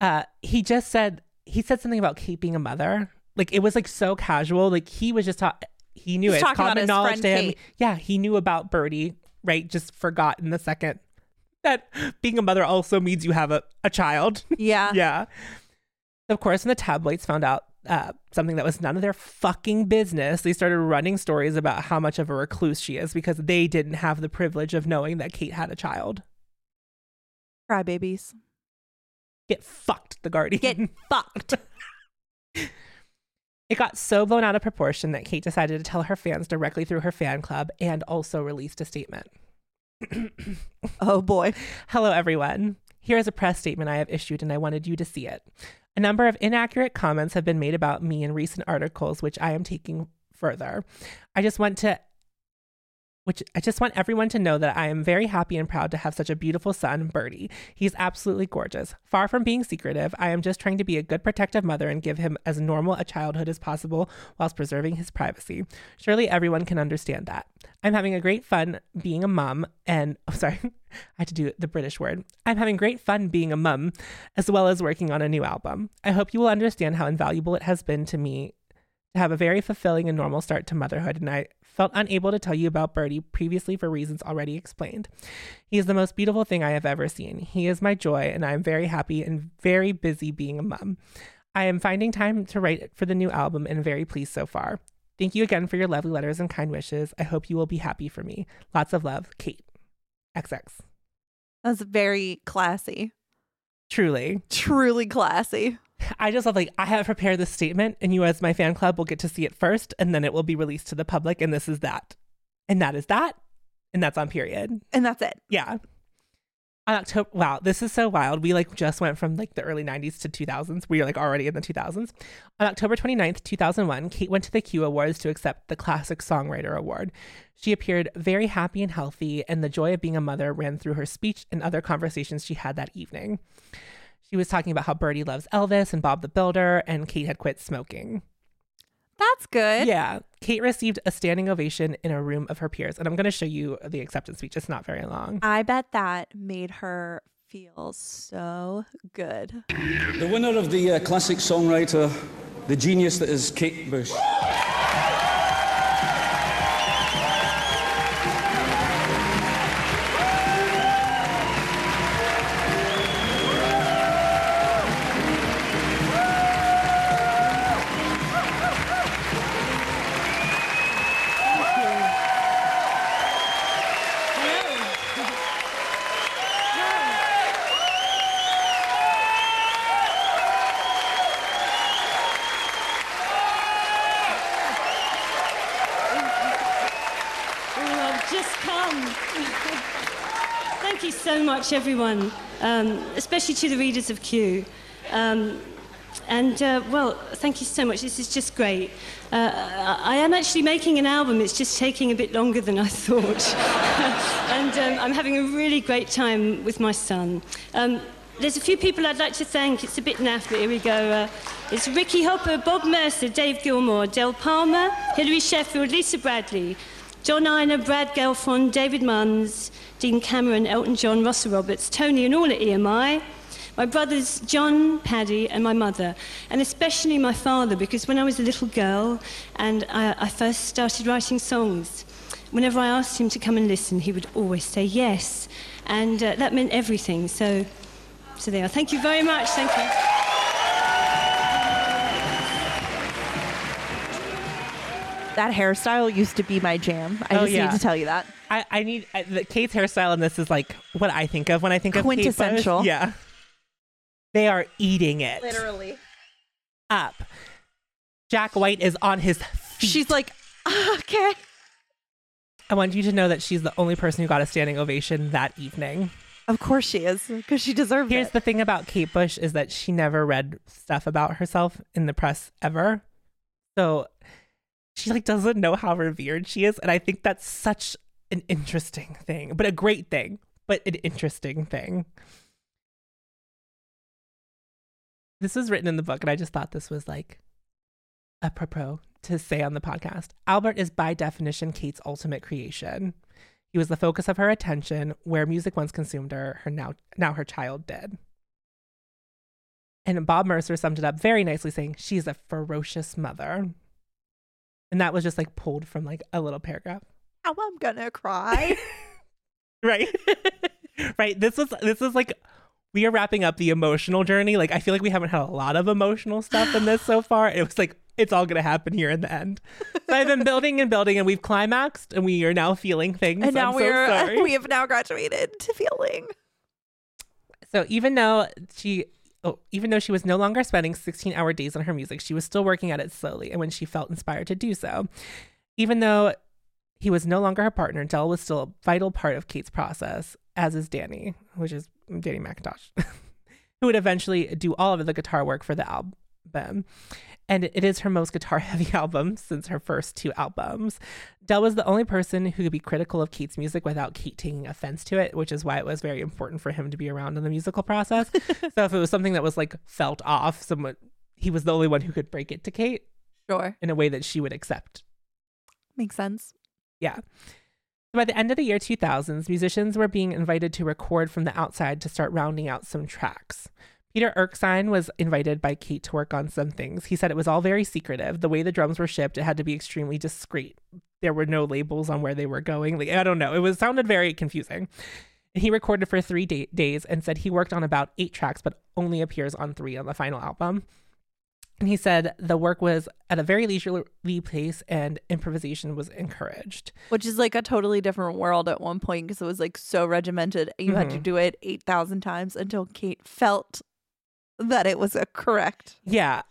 Uh, he just said he said something about Kate being a mother. Like it was like so casual. Like he was just ta- he knew Just it. Talking about common knowledge friend to him. Kate. Yeah, he knew about Bertie. Right, just forgot in the second that being a mother also means you have a, a child. yeah. yeah. Of course, when the tabloids found out uh, something that was none of their fucking business, they started running stories about how much of a recluse she is because they didn't have the privilege of knowing that Kate had a child. Crybabies. Get fucked, The Guardian. Get fucked. It got so blown out of proportion that Kate decided to tell her fans directly through her fan club and also released a statement. Oh boy. Hello, everyone. Here is a press statement I have issued, and I wanted you to see it. A number of inaccurate comments have been made about me in recent articles, which I am taking further. I just want to. Which I just want everyone to know that I am very happy and proud to have such a beautiful son, Bertie. He's absolutely gorgeous. Far from being secretive, I am just trying to be a good protective mother and give him as normal a childhood as possible whilst preserving his privacy. Surely everyone can understand that. I'm having a great fun being a mom and oh, sorry, I had to do the British word. I'm having great fun being a mum as well as working on a new album. I hope you will understand how invaluable it has been to me to have a very fulfilling and normal start to motherhood, and I felt unable to tell you about Bertie previously for reasons already explained. He is the most beautiful thing I have ever seen. He is my joy, and I am very happy and very busy being a mum. I am finding time to write for the new album and very pleased so far. Thank you again for your lovely letters and kind wishes. I hope you will be happy for me. Lots of love, Kate. XX. That's very classy. Truly. Truly classy. I just love like I have prepared this statement and you as my fan club will get to see it first and then it will be released to the public and this is that. And that is that. and that's on period. And that's it. Yeah. On October, wow, this is so wild. We like just went from like the early 90s to 2000s. We are like already in the 2000s. On October 29th, 2001, Kate went to the Q Awards to accept the Classic Songwriter Award. She appeared very happy and healthy, and the joy of being a mother ran through her speech and other conversations she had that evening. She was talking about how Bertie loves Elvis and Bob the Builder, and Kate had quit smoking. That's good. Yeah. Kate received a standing ovation in a room of her peers. And I'm going to show you the acceptance speech. It's not very long. I bet that made her feel so good. The winner of the uh, classic songwriter, the genius that is Kate Bush. So much, everyone, um, especially to the readers of Q. Um, and, uh, well, thank you so much. This is just great. Uh, I am actually making an album. It's just taking a bit longer than I thought. and um, I'm having a really great time with my son. Um, there's a few people I'd like to thank. It's a bit naff, but here we go. Uh, it's Ricky Hopper, Bob Mercer, Dave Gilmour, Del Palmer, Hilary Sheffield, Lisa Bradley, John Einer, Brad Gelfond, David Munns, Dean Cameron, Elton John, Russell Roberts, Tony, and all at EMI. My brothers John, Paddy, and my mother, and especially my father, because when I was a little girl and I, I first started writing songs, whenever I asked him to come and listen, he would always say yes, and uh, that meant everything. So, so there. Thank you very much. Thank you. That hairstyle used to be my jam. I Oh, just yeah. need to tell you that. I, I need I, the, Kate's hairstyle in this is like what I think of when I think of Kate Bush. Quintessential. Yeah. They are eating it Literally. up. Jack White is on his feet. She's like, okay. I want you to know that she's the only person who got a standing ovation that evening. Of course she is, because she deserved Here's it. Here's the thing about Kate Bush is that she never read stuff about herself in the press ever. So she like doesn't know how revered she is. And I think that's such an interesting thing, but a great thing, but an interesting thing. This was written in the book, and I just thought this was like apropos to say on the podcast. Albert is by definition Kate's ultimate creation. He was the focus of her attention, where music once consumed her, her now now her child did. And Bob Mercer summed it up very nicely, saying, She's a ferocious mother. And that was just like pulled from like a little paragraph. Now I'm gonna cry. Right? right. This was this is like we are wrapping up the emotional journey. Like I feel like we haven't had a lot of emotional stuff in this so far. It was like it's all gonna happen here in the end. So I've been building and building and we've climaxed and we are now feeling things. and now I'm we're so we have now graduated to feeling. So even though she oh, even though she was no longer spending 16 hour days on her music, she was still working at it slowly and when she felt inspired to do so. Even though he was no longer her partner, Del was still a vital part of Kate's process, as is Danny, which is Danny McIntosh, who would eventually do all of the guitar work for the album. And it is her most guitar heavy album since her first two albums. Del was the only person who could be critical of Kate's music without Kate taking offense to it, which is why it was very important for him to be around in the musical process. so if it was something that was like felt off, someone he was the only one who could break it to Kate Sure. in a way that she would accept. Makes sense. Yeah. By the end of the year 2000s, musicians were being invited to record from the outside to start rounding out some tracks. Peter Erskine was invited by Kate to work on some things. He said it was all very secretive. The way the drums were shipped, it had to be extremely discreet. There were no labels on where they were going. Like I don't know. It was sounded very confusing. He recorded for three day- days and said he worked on about eight tracks, but only appears on three on the final album. And he said the work was at a very leisurely pace and improvisation was encouraged. Which is like a totally different world at one point because it was like so regimented. You had to Mhm. do it 8,000 times until Kate felt that it was a correct. Yeah.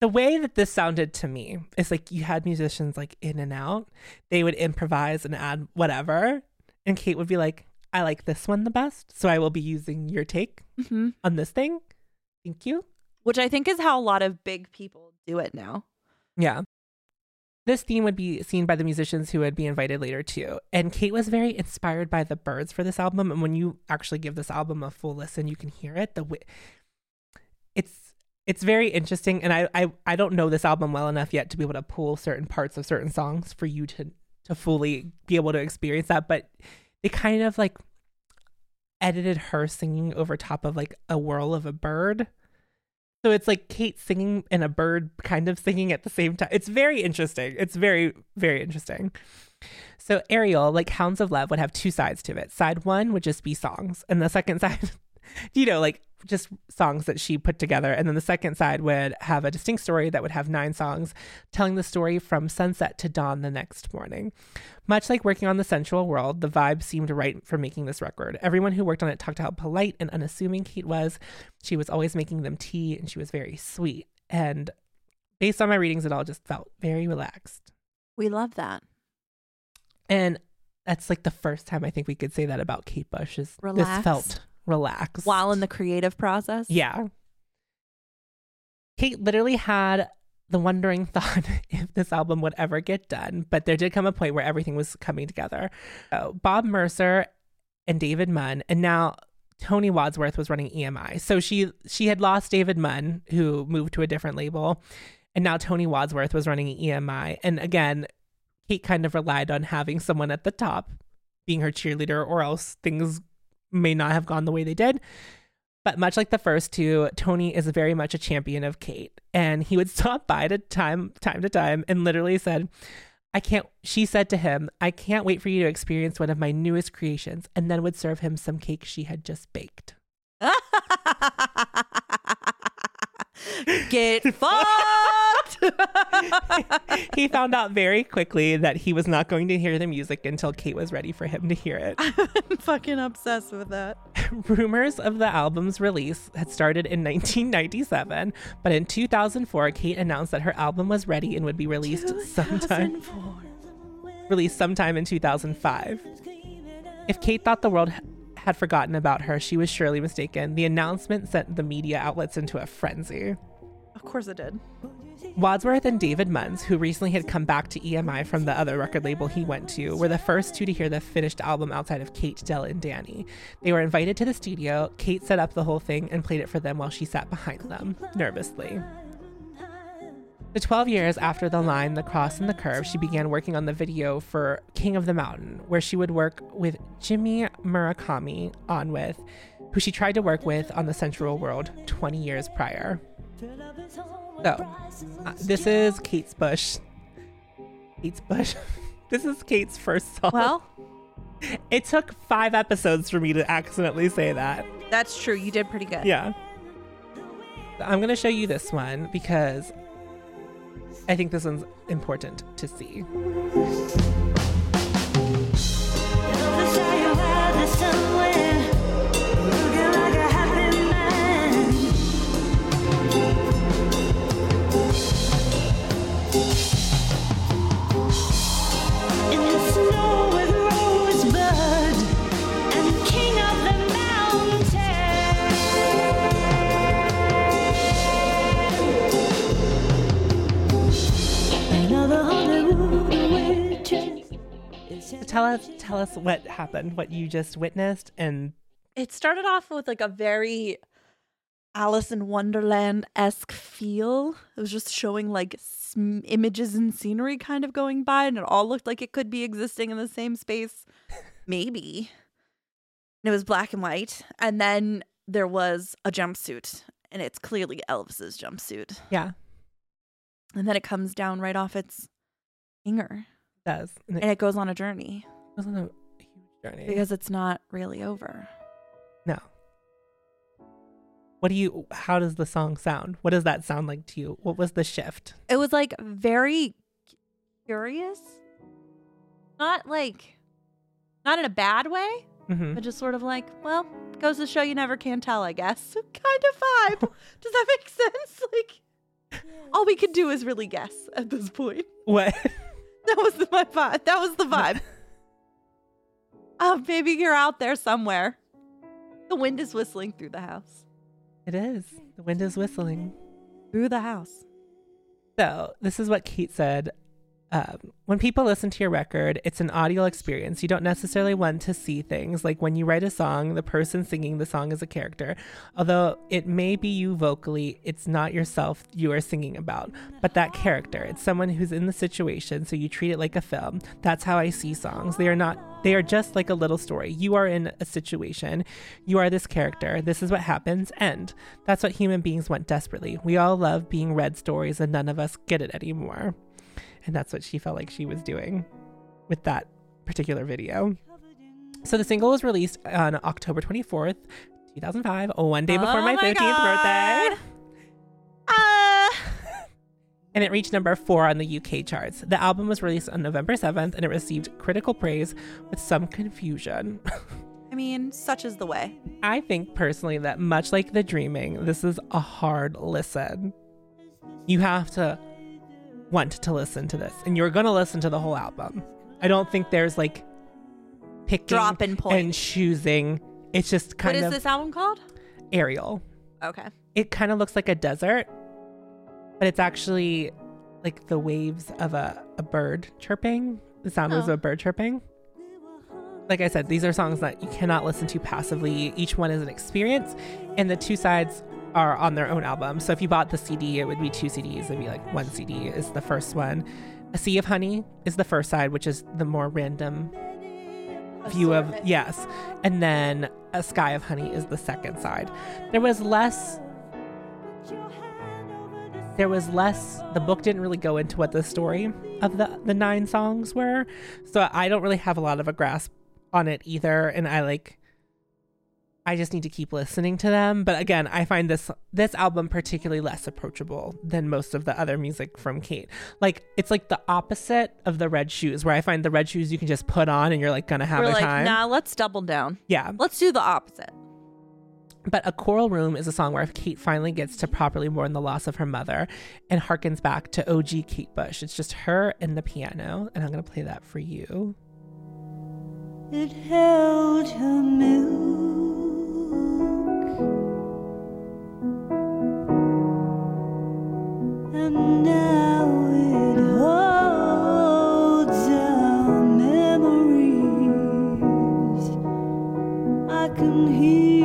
The way that this sounded to me is like you had musicians like in and out. They would improvise and add whatever. and Kate would be like, I like this one the best, so I will be using your take Mhm. on this thing. Thank you. Which I think is how a lot of big people do it now. Yeah. This theme would be seen by the musicians who would be invited later too. And Kate was very inspired by the birds for this album. And when you actually give this album a full listen, you can hear it. The wi- it's it's very interesting. And I, I I don't know this album well enough yet to be able to pull certain parts of certain songs for you to to fully be able to experience that. But they kind of like edited her singing over top of like a whirl of a bird. So it's like Kate singing and a bird kind of singing at the same time. It's very interesting. It's very, very interesting. So Aerial, like Hounds of Love, would have two sides to it. Side one would just be songs, and the second side, you know, like just songs that she put together. And then the second side would have a distinct story that would have nine songs telling the story from sunset to dawn the next morning. Much like working on the sensual world, the vibe seemed right for making this record. Everyone who worked on it talked how polite and unassuming Kate was. She was always making them tea and she was very sweet. And based on my readings, it all just felt very relaxed. We love that. And that's like the first time I think we could say that about Kate Bush is this felt relaxed. While in the creative process. Yeah. Kate literally had the wondering thought if this album would ever get done, but there did come a point where everything was coming together. So Bob Mercer and David Munn, and now Tony Wadsworth was running EMI. So she she had lost David Munn, who moved to a different label, and now Tony Wadsworth was running EMI. And again, Kate kind of relied on having someone at the top being her cheerleader, or else things may not have gone the way they did. But much like the first two, Tony is very much a champion of Kate. And he would stop by to time time to time and literally said, I can't she said to him, I can't wait for you to experience one of my newest creations, and then would serve him some cake she had just baked. Get fucked. he found out very quickly that he was not going to hear the music until Kate was ready for him to hear it. I'm fucking obsessed with that. Rumors of the album's release had started in 1997, but in 2004, Kate announced that her album was ready and would be released sometime released sometime in 2005. If Kate thought the world had forgotten about her, she was surely mistaken. The announcement sent the media outlets into a frenzy. Of course it did. Wadsworth and David Munns, who recently had come back to EMI from the other record label he went to, were the first two to hear the finished album outside of Kate, Del, and Danny. They were invited to the studio. Kate set up the whole thing and played it for them while she sat behind them, nervously. The 12 years after the line, the cross, and the curve, she began working on the video for King of the Mountain, where she would work with Jimmy Murakami on with, who she tried to work with on the Sensual World 20 years prior. So, uh, this is Kate's Bush. Kate's Bush. this is Kate's first song. Well, it took five episodes for me to accidentally say that. that's true. You did pretty good. Yeah. I'm going to show you this one because I think this one's important to see. Tell us tell us what happened, what you just witnessed and It started off with like a very Alice in Wonderland esque feel. It was just showing like sm- images and scenery kind of going by, and it all looked like it could be existing in the same space. Maybe. And it was black and white. And then there was a jumpsuit, and it's clearly Elvis's jumpsuit. yeah, And then it comes down right off its finger, it does. And it and it goes on a journey was on a huge journey. because it's not really over. no. What do you how does the song sound? What does that sound like to you? What was the shift? it was like very curious not like not in a bad way hmm but just sort of like well goes to show you never can tell i guess kind of vibe does that make sense like all we could do is really guess at this point What? that was the, my vibe that was the vibe Oh, maybe you're out there somewhere. The wind is whistling through the house. It is. The wind is whistling. Through the house. So, this is what Kate said. Um, when people listen to your record, it's an audio experience. You don't necessarily want to see things. Like when you write a song, the person singing the song is a character. Although it may be you vocally, it's not yourself you are singing about, but that character. It's someone who's in the situation, so you treat it like a film. That's how I see songs. They are not, they are just like a little story. You are in a situation, you are this character. This is what happens, end. That's what human beings want desperately. We all love being read stories, and none of us get it anymore. And that's what she felt like she was doing with that particular video. So the single was released on October 24th, 2005, one day before Oh my my 15th God. birthday. Ah. And it reached number four on the UK charts. The album was released on November 7th and it received critical praise with some confusion. I mean, such is the way. I think personally that much like The Dreaming, this is a hard listen. You have to want to listen to this, and you're going to listen to the whole album. I don't think there's like picking Dropping point. and choosing. It's just kind of What is this album called? Aerial. Okay. It kind of looks like a desert, but it's actually like the waves of a, a bird chirping. The sound Oh. of a bird chirping. Like I said, these are songs that you cannot listen to passively. Each one is an experience, and the two sides are on their own album. So if you bought the CD, it would be two CDs. It'd be like one CD is the first one. A Sea of Honey is the first side, which is the more random view of yes, and then A Sky of Honey is the second side. There was less there was less the book didn't really go into what the story of the the nine songs were so i don't really have a lot of a grasp on it either and i like i just need to keep listening to them but again i find this this album particularly less approachable than most of the other music from kate like it's like the opposite of the red shoes where i find the red shoes you can just put on and you're like gonna have We're a like, time nah, let's double down. yeah Let's do the opposite. But A Coral Room is a song where Kate finally gets to properly mourn the loss of her mother and harkens back to OG Kate Bush. It's just her and the piano, and I'm going to play that for you. It held her milk, can hear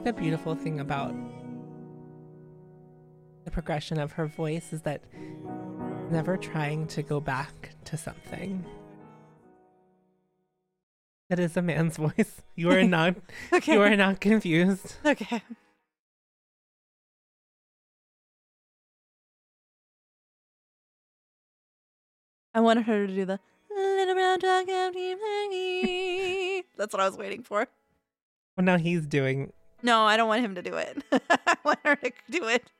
think the beautiful thing about the progression of her voice is that never trying to go back to something. That is a man's voice. You are not Okay. you are not confused. Okay. I wanted her to do the little brown dog. That's what I was waiting for. Well now he's doing No, I don't want him to do it. I want her to do it.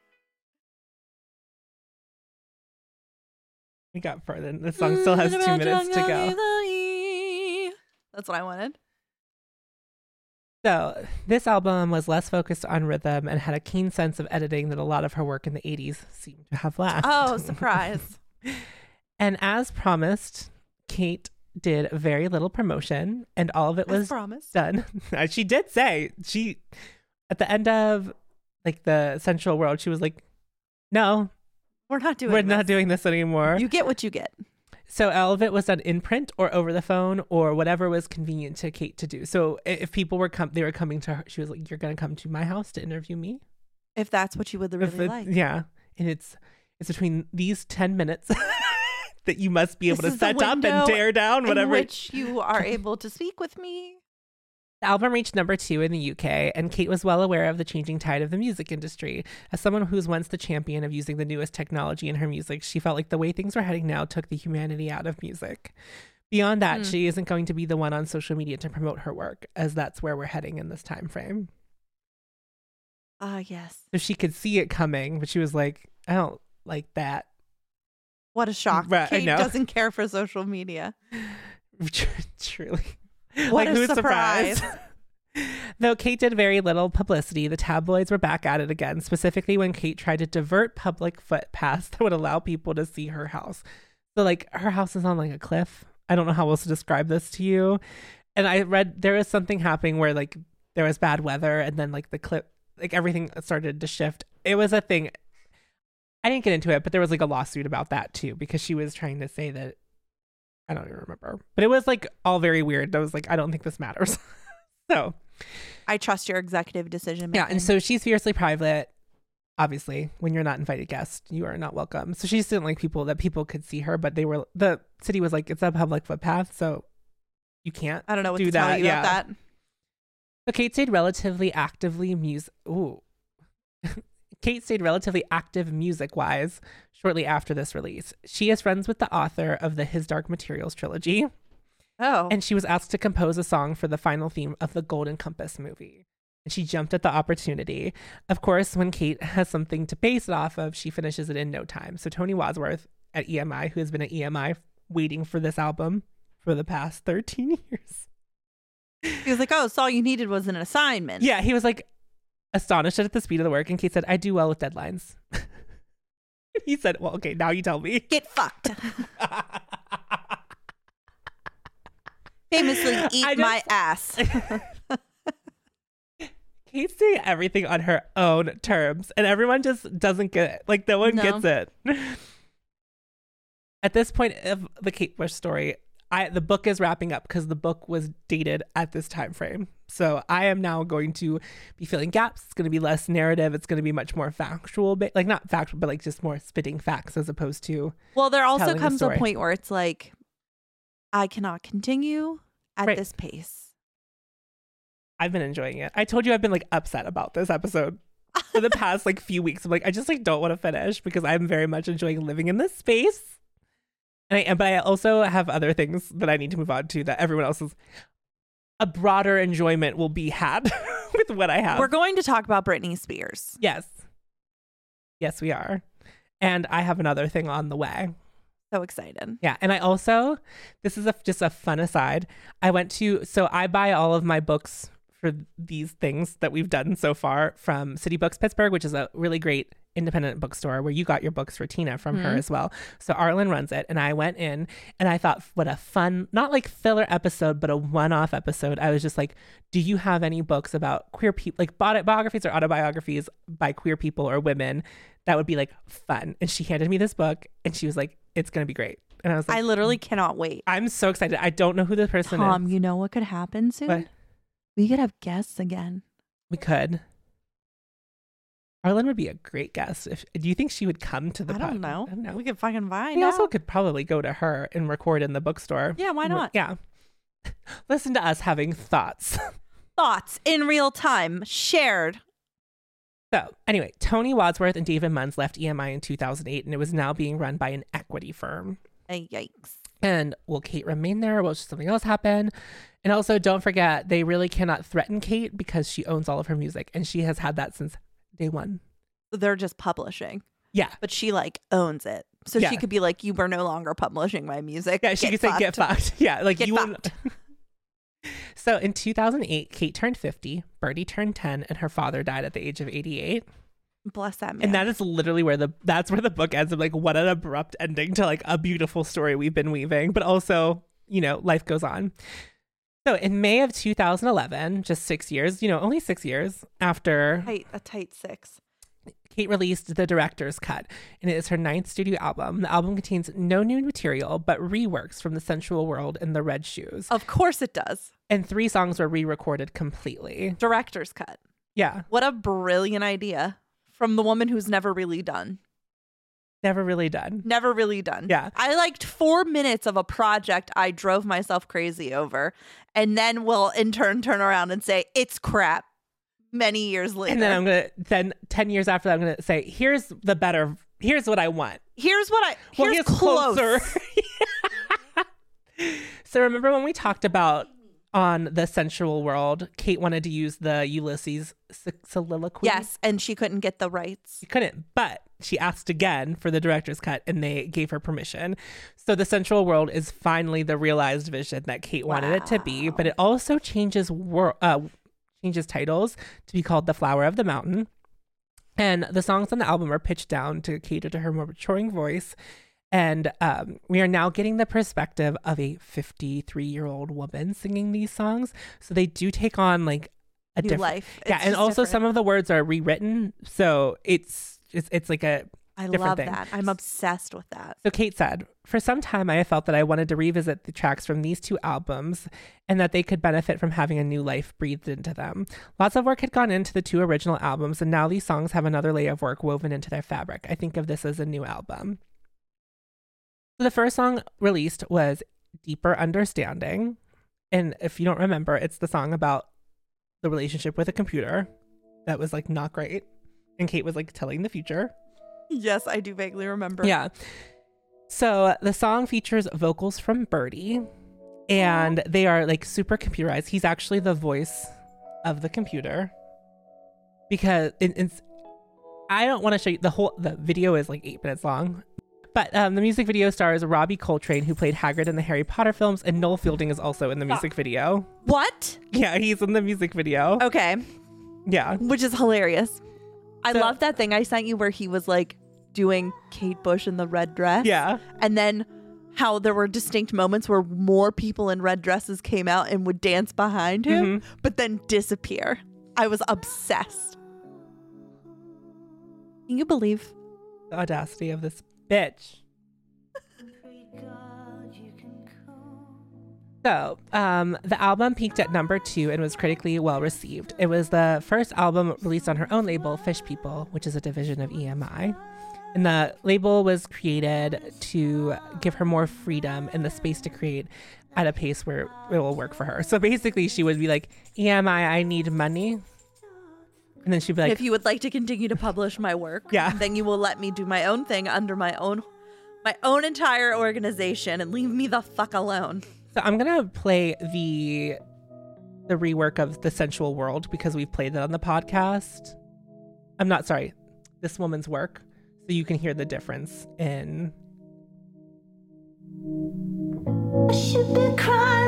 We got further. The song still has mm, two minutes to go. That's what I wanted. So, this album was less focused on rhythm and had a keen sense of editing that a lot of her work in the 80s seemed to have lacked. Oh, surprise. and as promised, Kate did very little promotion, and all of it was done. She did say, she, at the end of like the Sensual World, she was like, no, We're not doing we're not this. doing this anymore. You get what you get. So all of it was done in print or over the phone or whatever was convenient to Kate to do. So if people were come, they were coming to her. She was like, "You're gonna come to my house to interview me." If that's what you would really it- like. Yeah, and it's it's between these ten minutes that you must be able This to set up and tear down whatever. In which you are able to speak with me. The album reached number two in the UK, and Kate was well aware of the changing tide of the music industry. As someone who was once the champion of using the newest technology in her music, she felt like the way things were heading now took the humanity out of music. Beyond that, Hmm. she isn't going to be the one on social media to promote her work, as that's where we're heading in this time frame. Ah, yes. So she could see it coming, but she was like, I don't like that. What a shock. Right, Kate doesn't care for social media. Truly. What like, a who's surprise. surprised? Though Kate did very little publicity, the tabloids were back at it again, specifically when Kate tried to divert public footpaths that would allow people to see her house. So, like, her house is on like a cliff. I don't know how else to describe this to you. And I read there was something happening where, like, there was bad weather and then, like, the cliff, like, everything started to shift. It was a thing. I didn't get into it, but there was like a lawsuit about that too because she was trying to say that I don't even remember. But it was like all very weird. I was like, I don't think this matters. so I trust your executive decision yeah, and so she's fiercely private. Obviously, when you're not invited guest, you are not welcome. So she just didn't like people that people could see her, but they were the city was like it's a public footpath, so you can't. I don't know what do to tell that, you yeah. about that. So Kate stayed relatively actively music. Ooh. Kate stayed relatively active music wise shortly after this release. She is friends with the author of the His Dark Materials trilogy, Oh. and she was asked to compose a song for the final theme of the Golden Compass movie. And she jumped at the opportunity. Of course, when Kate has something to base it off of, she finishes it in no time. So Tony Wadsworth at EMI, who has been at EMI waiting for this album for the past 13 years. he was like, oh, so all you needed was an assignment. Yeah, he was like astonished at the speed of the work, and Kate said, "I do well with deadlines." he said, "Well, okay, now you tell me." Get fucked. Famously, eat I my ass. Kate's doing everything on her own terms, and everyone just doesn't get it. Like no one No. gets it. At this point of the Kate Bush story, I the book is wrapping up because the book was dated at this time frame. So I am now going to be filling gaps. It's going to be less narrative. It's going to be much more factual, ba- like not factual, but like just more spitting facts as opposed to Well, there also comes a story. point where it's like, I cannot continue at Right. this pace. I've been enjoying it. I told you I've been like upset about this episode for the past like few weeks. I'm like, I just like don't want to finish because I'm very much enjoying living in this space. And I but I also have other things that I need to move on to that everyone else's a broader enjoyment will be had with what I have. We're going to talk about Britney Spears. yes. Yes, we are. And I have another thing on the way. So excited. Yeah, and I also this is a, just a fun aside. I went to so I buy all of my books for these things that we've done so far from City Books Pittsburgh, which is a really great independent bookstore where you got your books for Tina from her Mhm. as well. So Arlen runs it, and I went in and I thought, what a fun, not like filler episode, but a one-off episode. I was just like, do you have any books about queer people, like bi- biographies or autobiographies by queer people or women that would be like fun? And she handed me this book, and she was like, it's gonna be great. And I was like, I literally cannot wait. I'm so excited. I don't know who the person Tom, is. you know what could happen soon? But We could have guests again. we could. Arlen would be a great guest. If do you think she would come to the I pod? don't know. I don't know. We could fucking find we also could probably go to her and record in the bookstore. Yeah, why not? Yeah. Listen to us having thoughts. Thoughts in real time shared. So, anyway, Tony Wadsworth and David Munns left EMI in 2008, and it was now being run by an equity firm. Ay, yikes. And will Kate remain there? Will something else happen? And also, don't forget, they really cannot threaten Kate because she owns all of her music, and she has had that since day one. They're just publishing, Yeah. but she like owns it. So Yeah. she could be like, "You are no longer publishing my music." Yeah, she Get could say get fucked." fucked. Yeah, like Get you wouldn't- So in 2008, Kate turned 50, Bertie turned 10, and her father died at the age of 88. Bless that man. And that is literally where the that's where the book ends. I'm like, what an abrupt ending to like a beautiful story we've been weaving, but also, you know, life goes on. So in May of 2011, just six years, you know, only six years after tight, a tight six. Kate released the director's cut, and it is her ninth studio album. The album contains no new material, but reworks from The Sensual World and The Red Shoes. Of course it does. And three songs were re recorded completely. Director's cut. Yeah, What a brilliant idea from the woman who's never really done. never really done. Never really done. Yeah. I liked four minutes of a project I drove myself crazy over, and then we'll in turn turn around and say it's crap many years later. And then I'm gonna then ten years after that, I'm gonna say, here's the better. Here's what I want. here's what I Well, here's close. so remember when we talked about on the sensual world, Kate wanted to use the Ulysses soliloquy. Yes, and she couldn't get the rights. she couldn't, but she asked again for the director's cut and they gave her permission. So the sensual world is finally the realized vision that Kate wanted it to be, but it also changes wor- uh, changes titles to be called The Flower of the Mountain. And the songs on the album are pitched down to cater to her more maturing voice. And um, we are now getting the perspective of a 53 year old woman singing these songs. So they do take on like a New different life. Yeah, It's and also different. some of the words are rewritten. So it's it's, it's like a I love thing. that. I'm obsessed with that. so Kate said, For some time, I have felt that I wanted to revisit the tracks from these two albums and that they could benefit from having a new life breathed into them. Lots of work had gone into the two original albums, and now these songs have another layer of work woven into their fabric. I think of this as a new album. The first song released was Deeper Understanding. And if you don't remember, it's the song about the relationship with a computer that was like not great. And Kate was like telling the future. Yes, I do vaguely remember. Yeah. So the song features vocals from Bertie, and they are like super computerized. He's actually the voice of the computer because it, it's. I don't want to show you the whole. The video is like eight minutes long, but um, the music video stars Robbie Coltrane, who played Hagrid in the Harry Potter films, and Noel Fielding is also in the music video. What? Yeah, he's in the music video. Okay. Yeah, Which is hilarious. I So- love that thing I sent you where he was like doing Kate Bush in the red dress. yeah. And then how there were distinct moments where more people in red dresses came out and would dance behind him, mm-hmm. but then disappear. I was obsessed. Can you believe? The audacity of this bitch. So, um, the album peaked at number two and was critically well received. It was the first album released on her own label, Fish People, which is a division of EMI. And the label was created to give her more freedom and the space to create at a pace where it will work for her. So basically, she would be like, EMI, I need money. And then she'd be like, if you would like to continue to publish my work, Yeah. then you will let me do my own thing under my own my own entire organization and leave me the fuck alone. So I'm gonna play the the rework of the sensual world because we've played that on the podcast. I'm not sorry, this woman's work, so you can hear the difference in. Should be crying,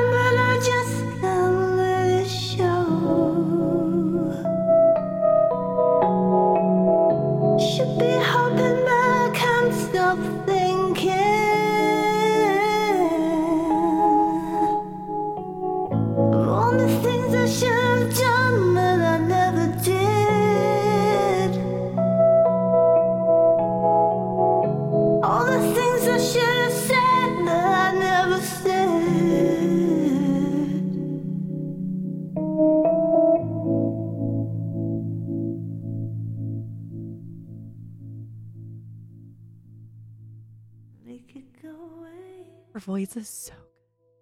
voice is so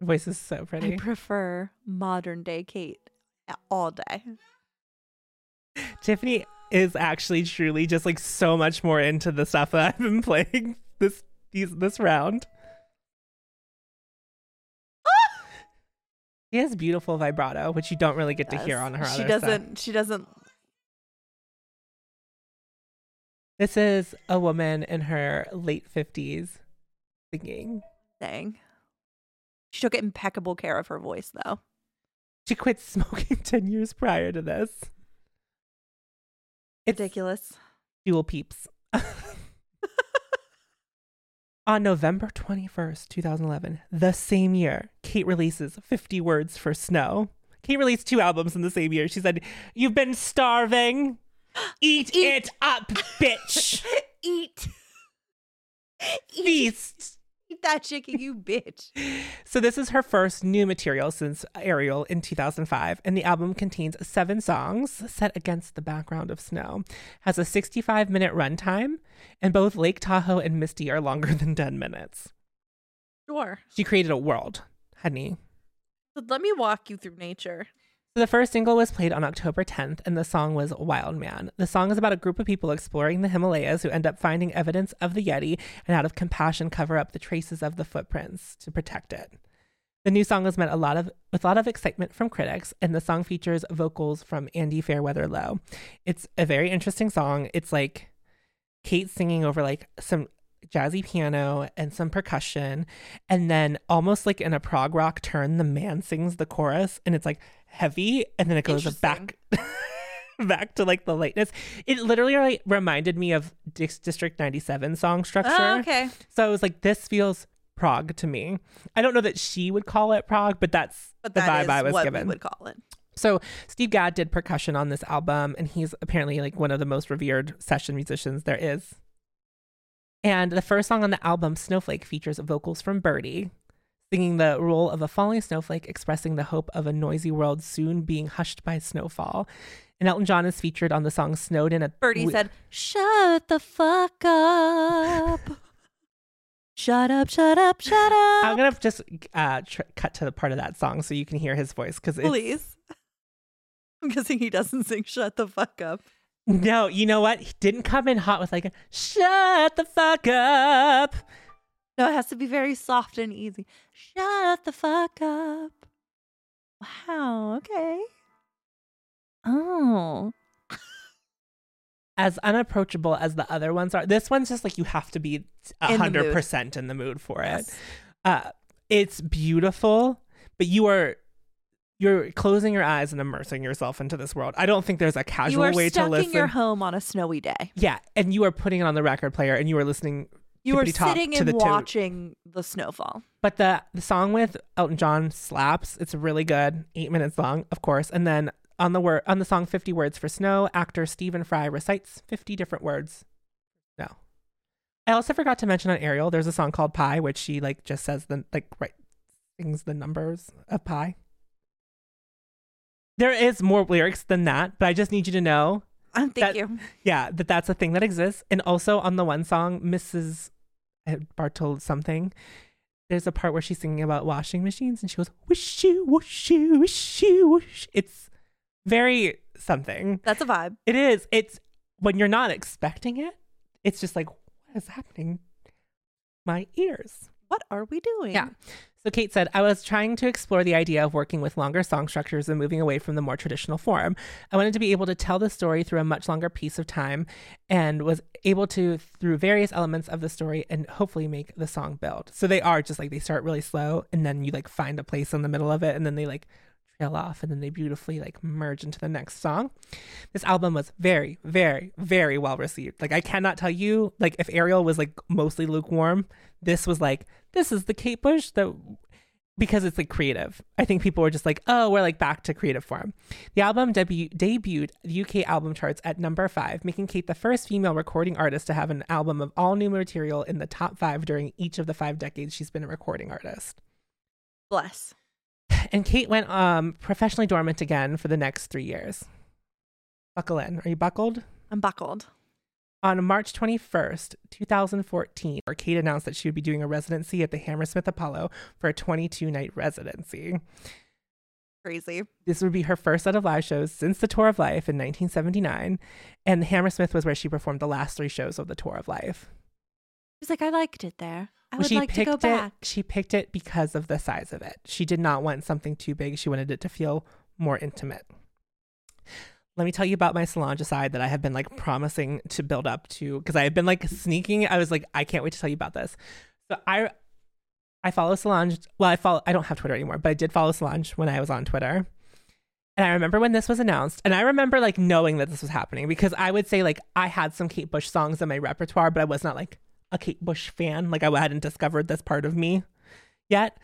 Voice is so pretty. I prefer modern day Kate all day. Tiffany is actually truly just like so much more into the stuff that I've been playing this these this round. Ah! She has beautiful vibrato, which you don't really get to hear on her. She doesn't she doesn't This is a woman in her late fifties singing. Sing. She took impeccable care of her voice though. She quit smoking 10 years prior to this. It's Ridiculous. Dual peeps. On November 21st, 2011, the same year, Kate releases 50 Words for Snow. Kate released two albums in the same year. She said, You've been starving. Eat, Eat. it up, bitch. Eat. Eat, Feast. Eat that chicken, you bitch. So this is her first new material since Aerial in 2005, and the album contains seven songs set against the background of snow. Has a 65 minute runtime, and both Lake Tahoe and Misty are longer than 10 minutes. Sure. She created a world, honey. Let me walk you through nature. So the first single was played on October 10th, and the song was Wild Man. The song is about a group of people exploring the Himalayas who end up finding evidence of the Yeti and out of compassion cover up the traces of the footprints to protect it. The new song has met a lot of with a lot of excitement from critics, and the song features vocals from Andy Fairweather Low. It's a very interesting song. It's like Kate singing over like some jazzy piano and some percussion. And then almost like in a prog rock turn, the man sings the chorus and it's like heavy and then it goes back back to like the lightness. It literally like, reminded me of Dis- District 97 song oh, structure. Oh, okay. So I was like, this feels prog to me. I don't know that she would call it prog, but that's But the that vibe I was what given. we would call it. So Steve Gadd did percussion on this album, and he's apparently like one of the most revered session musicians there is. And the first song on the album, Snowflake, features vocals from Bertie, singing the role of a falling snowflake, expressing the hope of a noisy world soon being hushed by snowfall. And Elton John is featured on the song Snowed In. A Bertie said, "Shut the fuck up." shut up, shut up, shut up. I'm gonna just uh, tr- cut to the part of that song so you can hear his voice because Please. I'm guessing he doesn't sing shut the fuck up. no, you know what? He didn't come in hot with like "shut the fuck up." No, it has to be very soft and easy. Shut the fuck up. Wow, okay. Oh. as unapproachable as the other ones are. This one's just like you have to be a In the hundred mood. percent in the mood for it. Yes. Uh, it's beautiful, but you are you're closing your eyes and immersing yourself into this world. I don't think there's a You casual are way to stuck listen. in your home on a snowy day. yeah, and you are putting it on the record player and you are listening. You are tippity-top sitting and the watching the snowfall. But the the song with Elton John slaps. It's really good. Eight minutes long, of course. And then on the word on the song "50 Words for Snow," actor Stephen Fry recites 50 different words. No. I also forgot to mention on Aerial. There's a song called "Pie," which she like just says the like right sings the numbers of pi. There is more lyrics than that, but I just need you to know Um, thank That- you. yeah, that that's a thing that exists. And also on the one song, Mrs. Bartold something, there's a part where she's singing about washing machines and she goes, wish you, wish you, wish you, wish. It's very something. That's a vibe. It is. It's when you're not expecting it, it's just like, what is happening? My ears. What are we doing? Yeah. So Kate said, I was trying to explore the idea of working with longer song structures and moving away from the more traditional form. I wanted to be able to tell the story through a much longer piece of time and was able to, through various elements of the story, and hopefully make the song build. So they are just like they start really slow and then you like find a place in the middle of it and then they like off and then they beautifully like merge into the next song. This album was very, very, very well received. Like I cannot tell you, like if Aerial was like mostly lukewarm, this was like, this is the Kate Bush that because it's like creative. I think people were just like, oh, we're like back to creative form. The album debu- debuted the UK album charts at number five, making Kate the first female recording artist to have an album of all new material in the top five during each of the five decades she's been a recording artist. Bless. And Kate went um professionally dormant again for the next three years. Buckle in. Are you buckled? I'm buckled. On March 21st, 2014, Kate announced that she would be doing a residency at the Hammersmith Apollo for a 22 night residency. Crazy. This would be her first set of live shows since the Tour of Life in 1979. And the Hammersmith was where she performed the last three shows of the Tour of Life. She's like, I liked it there. I would like to go it, back. She picked it because of the size of it. She did not want something too big. She wanted it to feel more intimate. Let me tell you about my Solange aside that I have been like promising to build up to because I have been like sneaking. I was like, I can't wait to tell you about this. So I I follow Solange. Well, I follow I don't have Twitter anymore, but I did follow Solange when I was on Twitter. And I remember when this was announced, and I remember like knowing that this was happening because I would say like I had some Kate Bush songs in my repertoire, but I was not like a Kate Bush fan. Like I hadn't discovered this part of me yet.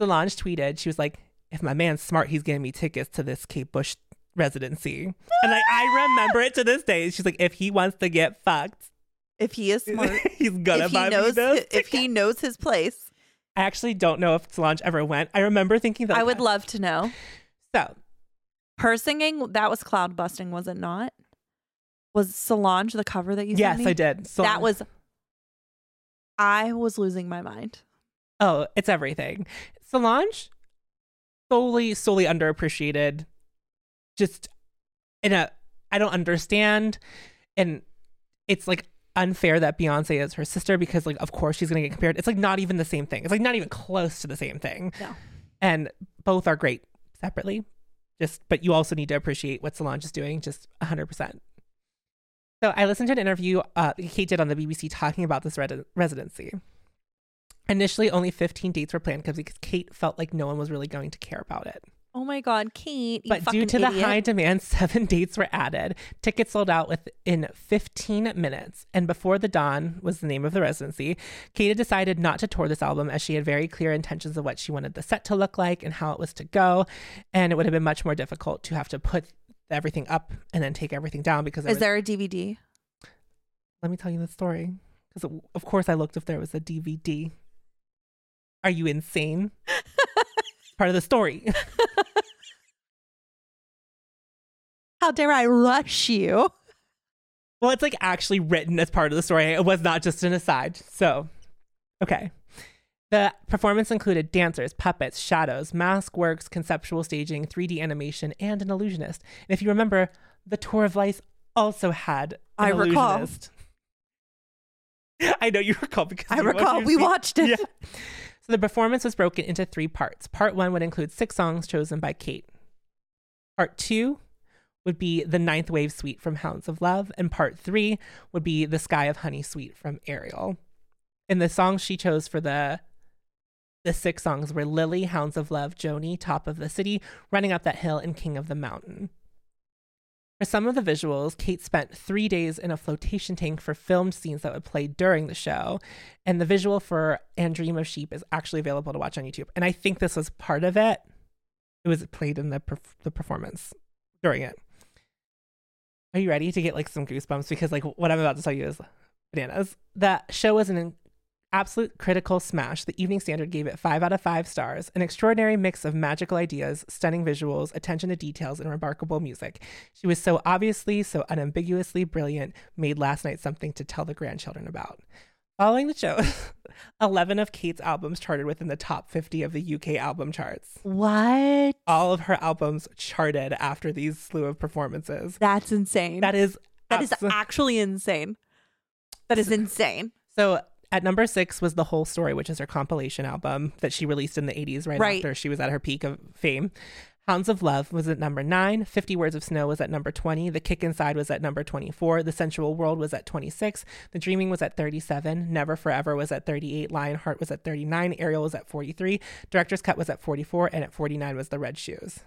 Solange tweeted, she was like, if my man's smart, he's getting me tickets to this Kate Bush residency. And like I remember it to this day. She's like, if he wants to get fucked, If he is smart, he's gonna if buy he me knows, those if he knows his place, I actually don't know if Solange ever went. I remember thinking that I would love to know. so Her singing, that was cloud busting, was it not? Was Solange the cover that you yes, me? I did. So That was. I was losing my mind. Oh, it's everything. Solange, solely, solely underappreciated. Just in a, I don't understand, and it's like unfair that Beyonce is her sister because, like, of course she's gonna get compared. It's like not even the same thing. It's like not even close to the same thing. No. And both are great separately. Just, but you also need to appreciate what Solange is doing. Just hundred percent. So I listened to an interview uh, Kate did on the BBC talking about this red- residency. Initially, only 15 dates were planned because Kate felt like no one was really going to care about it. Oh my God, Kate. You But due to the high demand, seven dates were added. Tickets sold out within 15 minutes. And Before the Dawn was the name of the residency. Kate had decided not to tour this album as she had very clear intentions of what she wanted the set to look like and how it was to go. And it would have been much more difficult to have to put everything up and then take everything down because there Is was- there a DVD? let me tell you the story. Because of course I looked if there was a DVD. Are you insane? Part of the story. How dare I rush you? Well, it's like actually written as part of the story. It was not just an aside. So, okay. The performance included dancers, puppets, shadows, mask works, conceptual staging, 3D animation, and an illusionist. And if you remember, the Tour of Life also had an I recall. I know you recall because I watched- recall we seen- watched it. Yeah. So the performance was broken into three parts. Part one would include six songs chosen by Kate. Part two would be the Ninth Wave Suite from Hounds of Love, and part three would be the Sky of Honey Suite from Aerial. And the songs she chose for the the six songs were Lily, Hounds of Love, Joanni, Top of the City, Running Up That Hill, and King of the Mountain. For some of the visuals, Kate spent three days in a flotation tank for filmed scenes that would play during the show. And the visual for And Dream of Sheep is actually available to watch on YouTube. And I think this was part of it. It was played in the, perf- the performance during it. Are you ready to get like some goosebumps? Because like what I'm about to tell you is bananas. The show was an absolute critical smash. The Evening Standard gave it five out of five stars. An extraordinary mix of magical ideas, stunning visuals, attention to details, and remarkable music. She was so obviously, so unambiguously brilliant, made last night something to tell the grandchildren about. Following the show, 11 of Kate's albums charted within the top 50 of the UK album charts. What? All of her albums charted after these slew of performances. That's insane. That is that is abso- actually insane. That is insane. So at number six was The Whole Story, which is her compilation album that she released in the 80s right, Right. after she was at her peak of fame. Hounds of Love was at number nine. 50 Words of Snow was at number 20. The Kick Inside was at number 24. The Sensual World was at 26. The Dreaming was at 37. Never for Ever was at 38. Lionheart was at 39. Aerial was at 43. Director's Cut was at 44. And at 49 was The Red Shoes.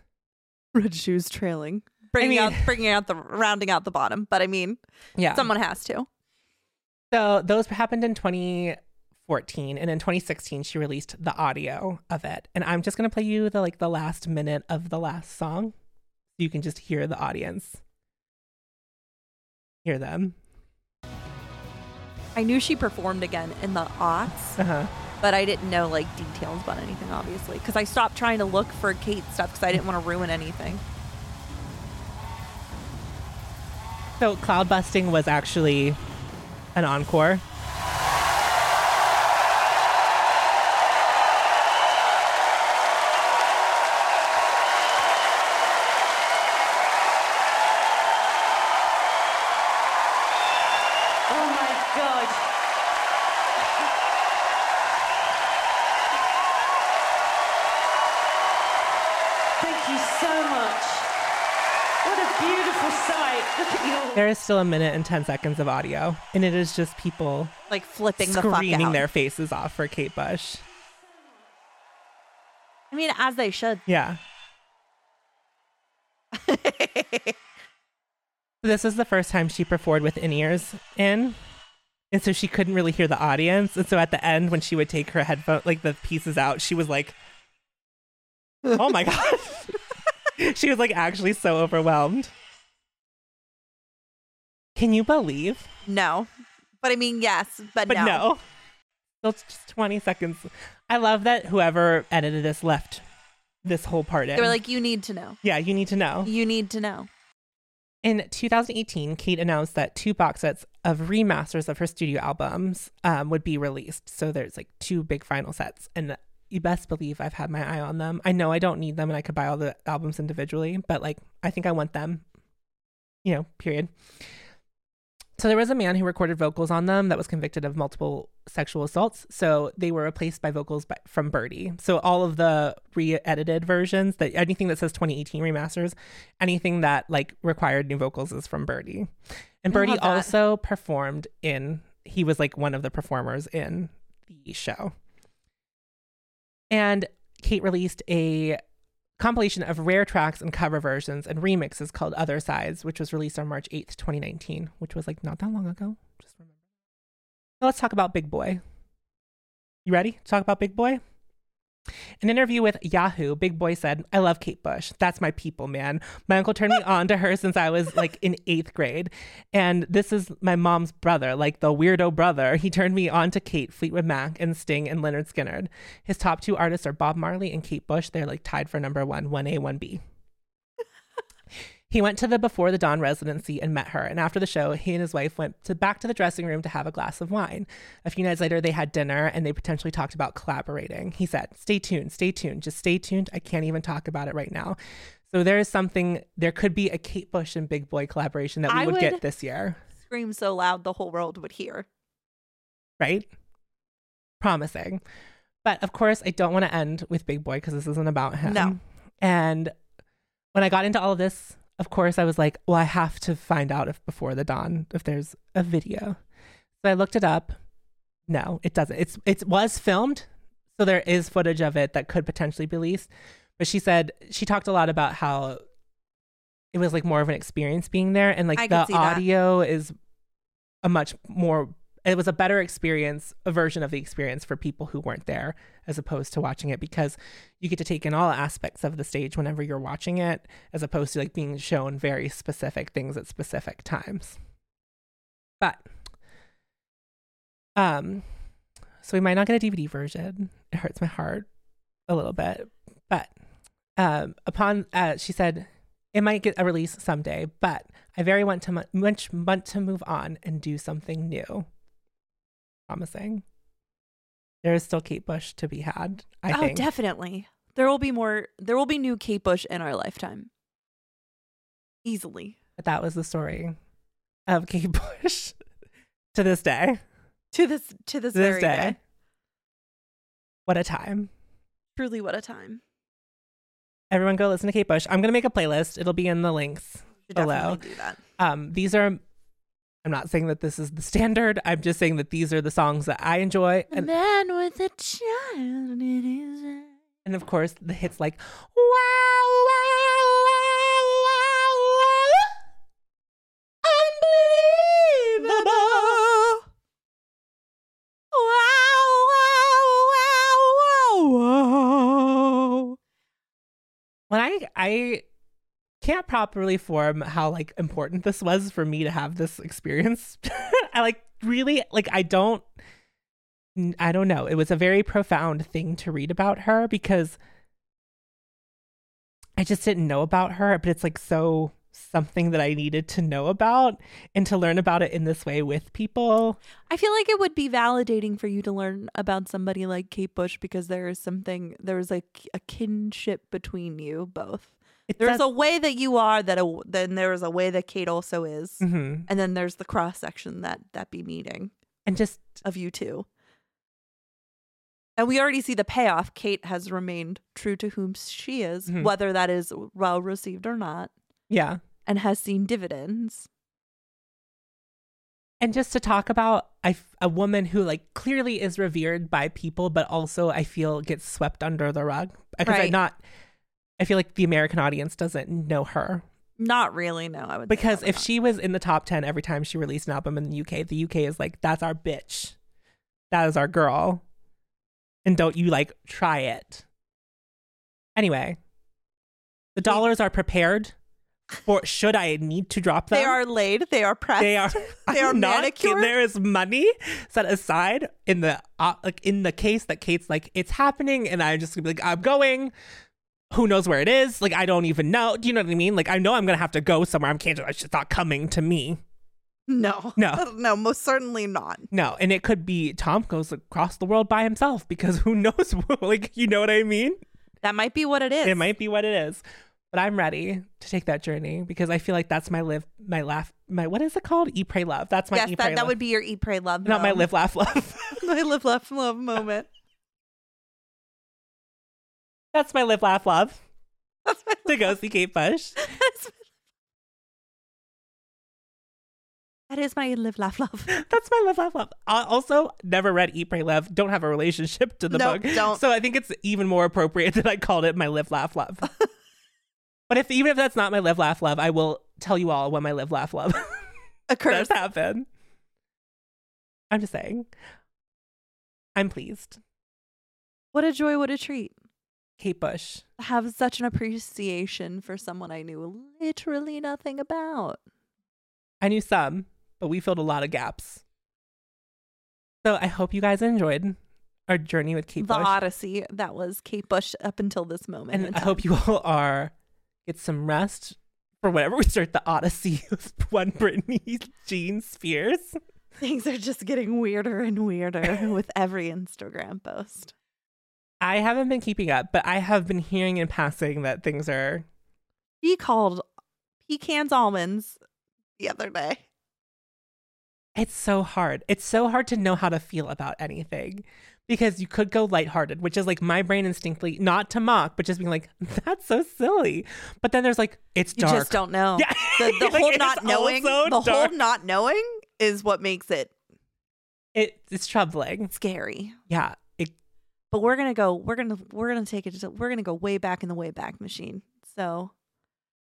Red shoes trailing. Bringing mean- out bringing out the rounding out the bottom, but I mean, Yeah. someone has to. So those happened in 2014, and in 2016 she released the audio of it. And I'm just gonna play you the like the last minute of the last song, so you can just hear the audience, hear them. I knew she performed again in the aughts, Uh huh. but I didn't know like details about anything, obviously, because I stopped trying to look for Kate stuff because I didn't want to ruin anything. So cloud busting was actually an encore. Oh my God. Thank you so much. What a beautiful sight. Look at you all. There is still a minute and 10 seconds of audio, and it is just people Like flipping the fuck screaming out. their faces off for Kate Bush. I mean, as they should. Yeah. this is the first time she performed with in ears in. And so she couldn't really hear the audience. And so at the end, when she would take her headphone, like the pieces out, she was like, oh my God. she was like actually so overwhelmed. Can you believe? No, but I mean, yes, but, But no. no. Still just 20 seconds. I love that whoever edited this left this whole part in. They were like, you need to know. yeah, you need to know. You need to know. In 2018, Kate announced that two box sets of remasters of her studio albums um, would be released. So there's like two big final sets, and you best believe I've had my eye on them. I know I don't need them, and I could buy all the albums individually, but like I think I want them. You know, period. So there was a man who recorded vocals on them that was convicted of multiple sexual assaults. So they were replaced by vocals by, from Bertie. So all of the re-edited versions, that anything that says 2018 remasters, anything that like required new vocals is from Bertie. And Bertie also performed in, he was like one of the performers in the show. And Kate released a compilation of rare tracks and cover versions and remixes called Other Sides, which was released on March 8th, 2019, which was like not that long ago. Just remember. Now let's talk about Big Boi. You ready to talk about Big Boi? An interview with Yahoo, Big Boi said, I love Kate Bush. That's my people, man. My uncle turned me on to her since I was like in eighth grade. And this is my mom's brother, like the weirdo brother. He turned me on to Kate, Fleetwood Mac, and Sting and Lynyrd Skynyrd. His top two artists are Bob Marley and Kate Bush. They're like tied for number one, 1A, 1B. He went to the Before the Dawn residency and met her. And after the show, he and his wife went to back to the dressing room to have a glass of wine. A few nights later, they had dinner and they potentially talked about collaborating. He said, "Stay tuned, stay tuned, just stay tuned. I can't even talk about it right now." So there is something. There could be a Kate Bush and Big Boi collaboration that we would, would- get this year, Scream so loud the whole world would hear. right? Promising. But of course, I don't want to end with Big Boi because this isn't about him. No. And when I got into all of this, of course, I was like, well, I have to find out if Before the Dawn, if there's a video. So I looked it up. No, it doesn't. It's it was filmed, so there is footage of it that could potentially be released. But she said she talked a lot about how it was like more of an experience being there, and like I the see that. audio is a much more. It was a better experience, a version of the experience for people who weren't there, as opposed to watching it because you get to take in all aspects of the stage whenever you're watching it, as opposed to like being shown very specific things at specific times. But um so we might not get a DVD version. It hurts my heart a little bit. But um upon uh she said it might get a release someday, but I very want to much want to move on and do something new. Promising. There is still Kate Bush to be had, I oh, think. definitely. There will be more. There will be new Kate Bush in our lifetime. Easily. But that was the story of Kate Bush to this day. To this to this, To this very day. day. What a time. Truly, what a time. Everyone go listen to Kate Bush. I'm going to make a playlist. It'll be in the links below. definitely do that. Um, these are, I'm not saying that this is the standard. I'm just saying that these are the songs that I enjoy. And, man with a child his eye. and of course, the hits like, wow, wow, wow, wow, wow. Unbelievable. Wow, wow, wow, wow. when I I can't properly form how like important this was for me to have this experience. I like really like I don't I don't know. It was a very profound thing to read about her because I just didn't know about her, but it's like so something that I needed to know about and to learn about it in this way with people. I feel like it would be validating for you to learn about somebody like Kate Bush because there is something, there is like a kinship between you both. There's a way that you are that a, then there is a way that Kate also is, Mhm. and then there's the cross section that that be meeting and just of you two. And we already see the payoff. Kate has remained true to whom she is, Mhm. whether that is well received or not, yeah. and has seen dividends. and just to talk about I a woman who like clearly is revered by people but also i feel gets swept under the rug because i Right. not i feel like the american audience doesn't know her Not really, no. I would because if not. she was in the top 10 every time she released an album in the uk the uk is like that's our bitch that is our girl and don't you like try it anyway the dollars are prepared for should i need to drop them they are laid, they are pressed, they are they are I'm not manicured. there is money set aside in the uh, like in the case that kate's like it's happening and i'm just gonna be like i'm going who knows where it is like i don't even know do you know what i mean like i know i'm gonna have to go somewhere i'm can't it's just not coming to me No, No. no, most certainly not. no and it could be tom goes across the world by himself because who knows like you know what i mean That might be what it is. it might be what it is but i'm ready to take that journey because i feel like that's my live my laugh my what is it called E pray love. that's my yes, that, that would be your e pray love. not my live laugh love my live, laugh, love moment. That's my live, laugh, love That's my to go see Kate Bush. That's my live, laugh, love. That's my live, laugh, love. Uh, also, never read Eat, Pray, Love. Don't have a relationship to the Nope, book. don't. So I think it's even more appropriate that I called it my live, laugh, love. but if even if that's not my live, laugh, love, I will tell you all when my live, laugh, love Occurs. does happen. I'm just saying. I'm pleased. What a joy, what a treat. Kate Bush. Have such an appreciation for someone I knew literally nothing about. I knew some, but we filled a lot of gaps. So I hope you guys enjoyed our journey with Kate the Bush. Odyssey that was Kate Bush up until this moment. and I hope you all are get some rest for whenever we start the Odyssey of one Britney Jean Spears. things are just getting weirder and weirder with every Instagram post. I haven't been keeping up, but I have been hearing in passing that things are He called pecans almonds the other day. it's so hard. It's so hard to know how to feel about anything because you could go lighthearted, which is like my brain instinctively not to mock, but just being like, that's so silly. But then there's like, it's You dark. just don't know. Yeah. The, the Like, whole not knowing, the dark. whole not knowing is what makes it It, it's troubling. scary. Yeah. But we're gonna go. We're gonna we're gonna take it. To, we're gonna go way back in the way back machine. So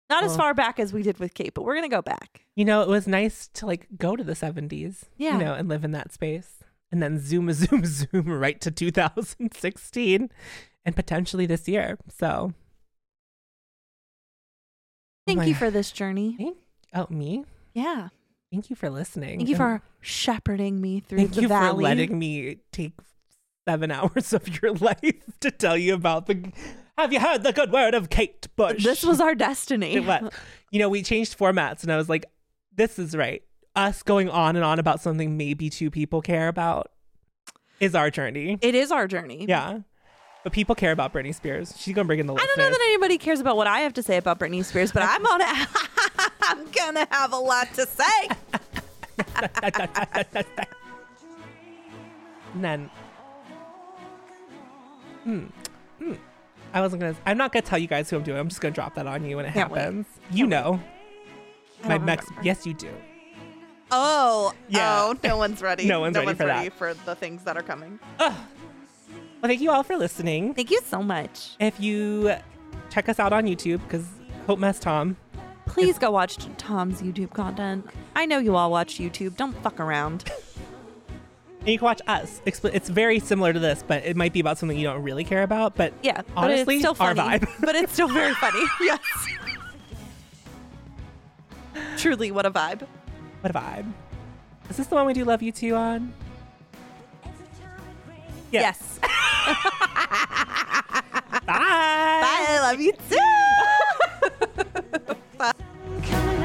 not as far back as we did with Kate, but we're gonna go back. you know, it was nice to like go to the 70s, Yeah. you know, and live in that space. And then zoom, zoom, zoom right to 2016 and potentially this year. So, oh Thank my- you for this journey. thank, oh, me? Yeah. Thank you for listening. Thank you And for shepherding me through thank the you valley. for letting me take seven hours of your life to tell you about the. Have you heard the good word of Kate Bush? This was our destiny. You know, we changed formats, and I was like, "This is right." Us going on and on about something maybe two people care about is our journey. It is our journey. yeah, but people care about Britney Spears. She's gonna bring in the list. I listeners. don't know that anybody cares about what I have to say about Britney Spears, but I'm on. I'm gonna have a lot to say. and hmm, hmm. I wasn't gonna. I'm not gonna tell you guys who I'm doing. I'm just gonna drop that on you when it Can't wait. happens. You know, I my remember. Yes, you do. Oh, Yeah. oh, no one's ready. No one's ready for that. for the things that are coming. Well, thank you all for listening. Thank you so much. If you check us out on YouTube, because Hope Mess Tom, Please go watch Tom's YouTube content. I know you all watch YouTube. Don't fuck around. and you can watch us. It's very similar to this, but it might be about something you don't really care about. But Yeah, honestly, but it's still our funny. vibe. but it's still very funny. yes. Truly, what a vibe. what a vibe. Is this the one we do Love You Too on? Yes. Bye. Bye. I love you too. Coming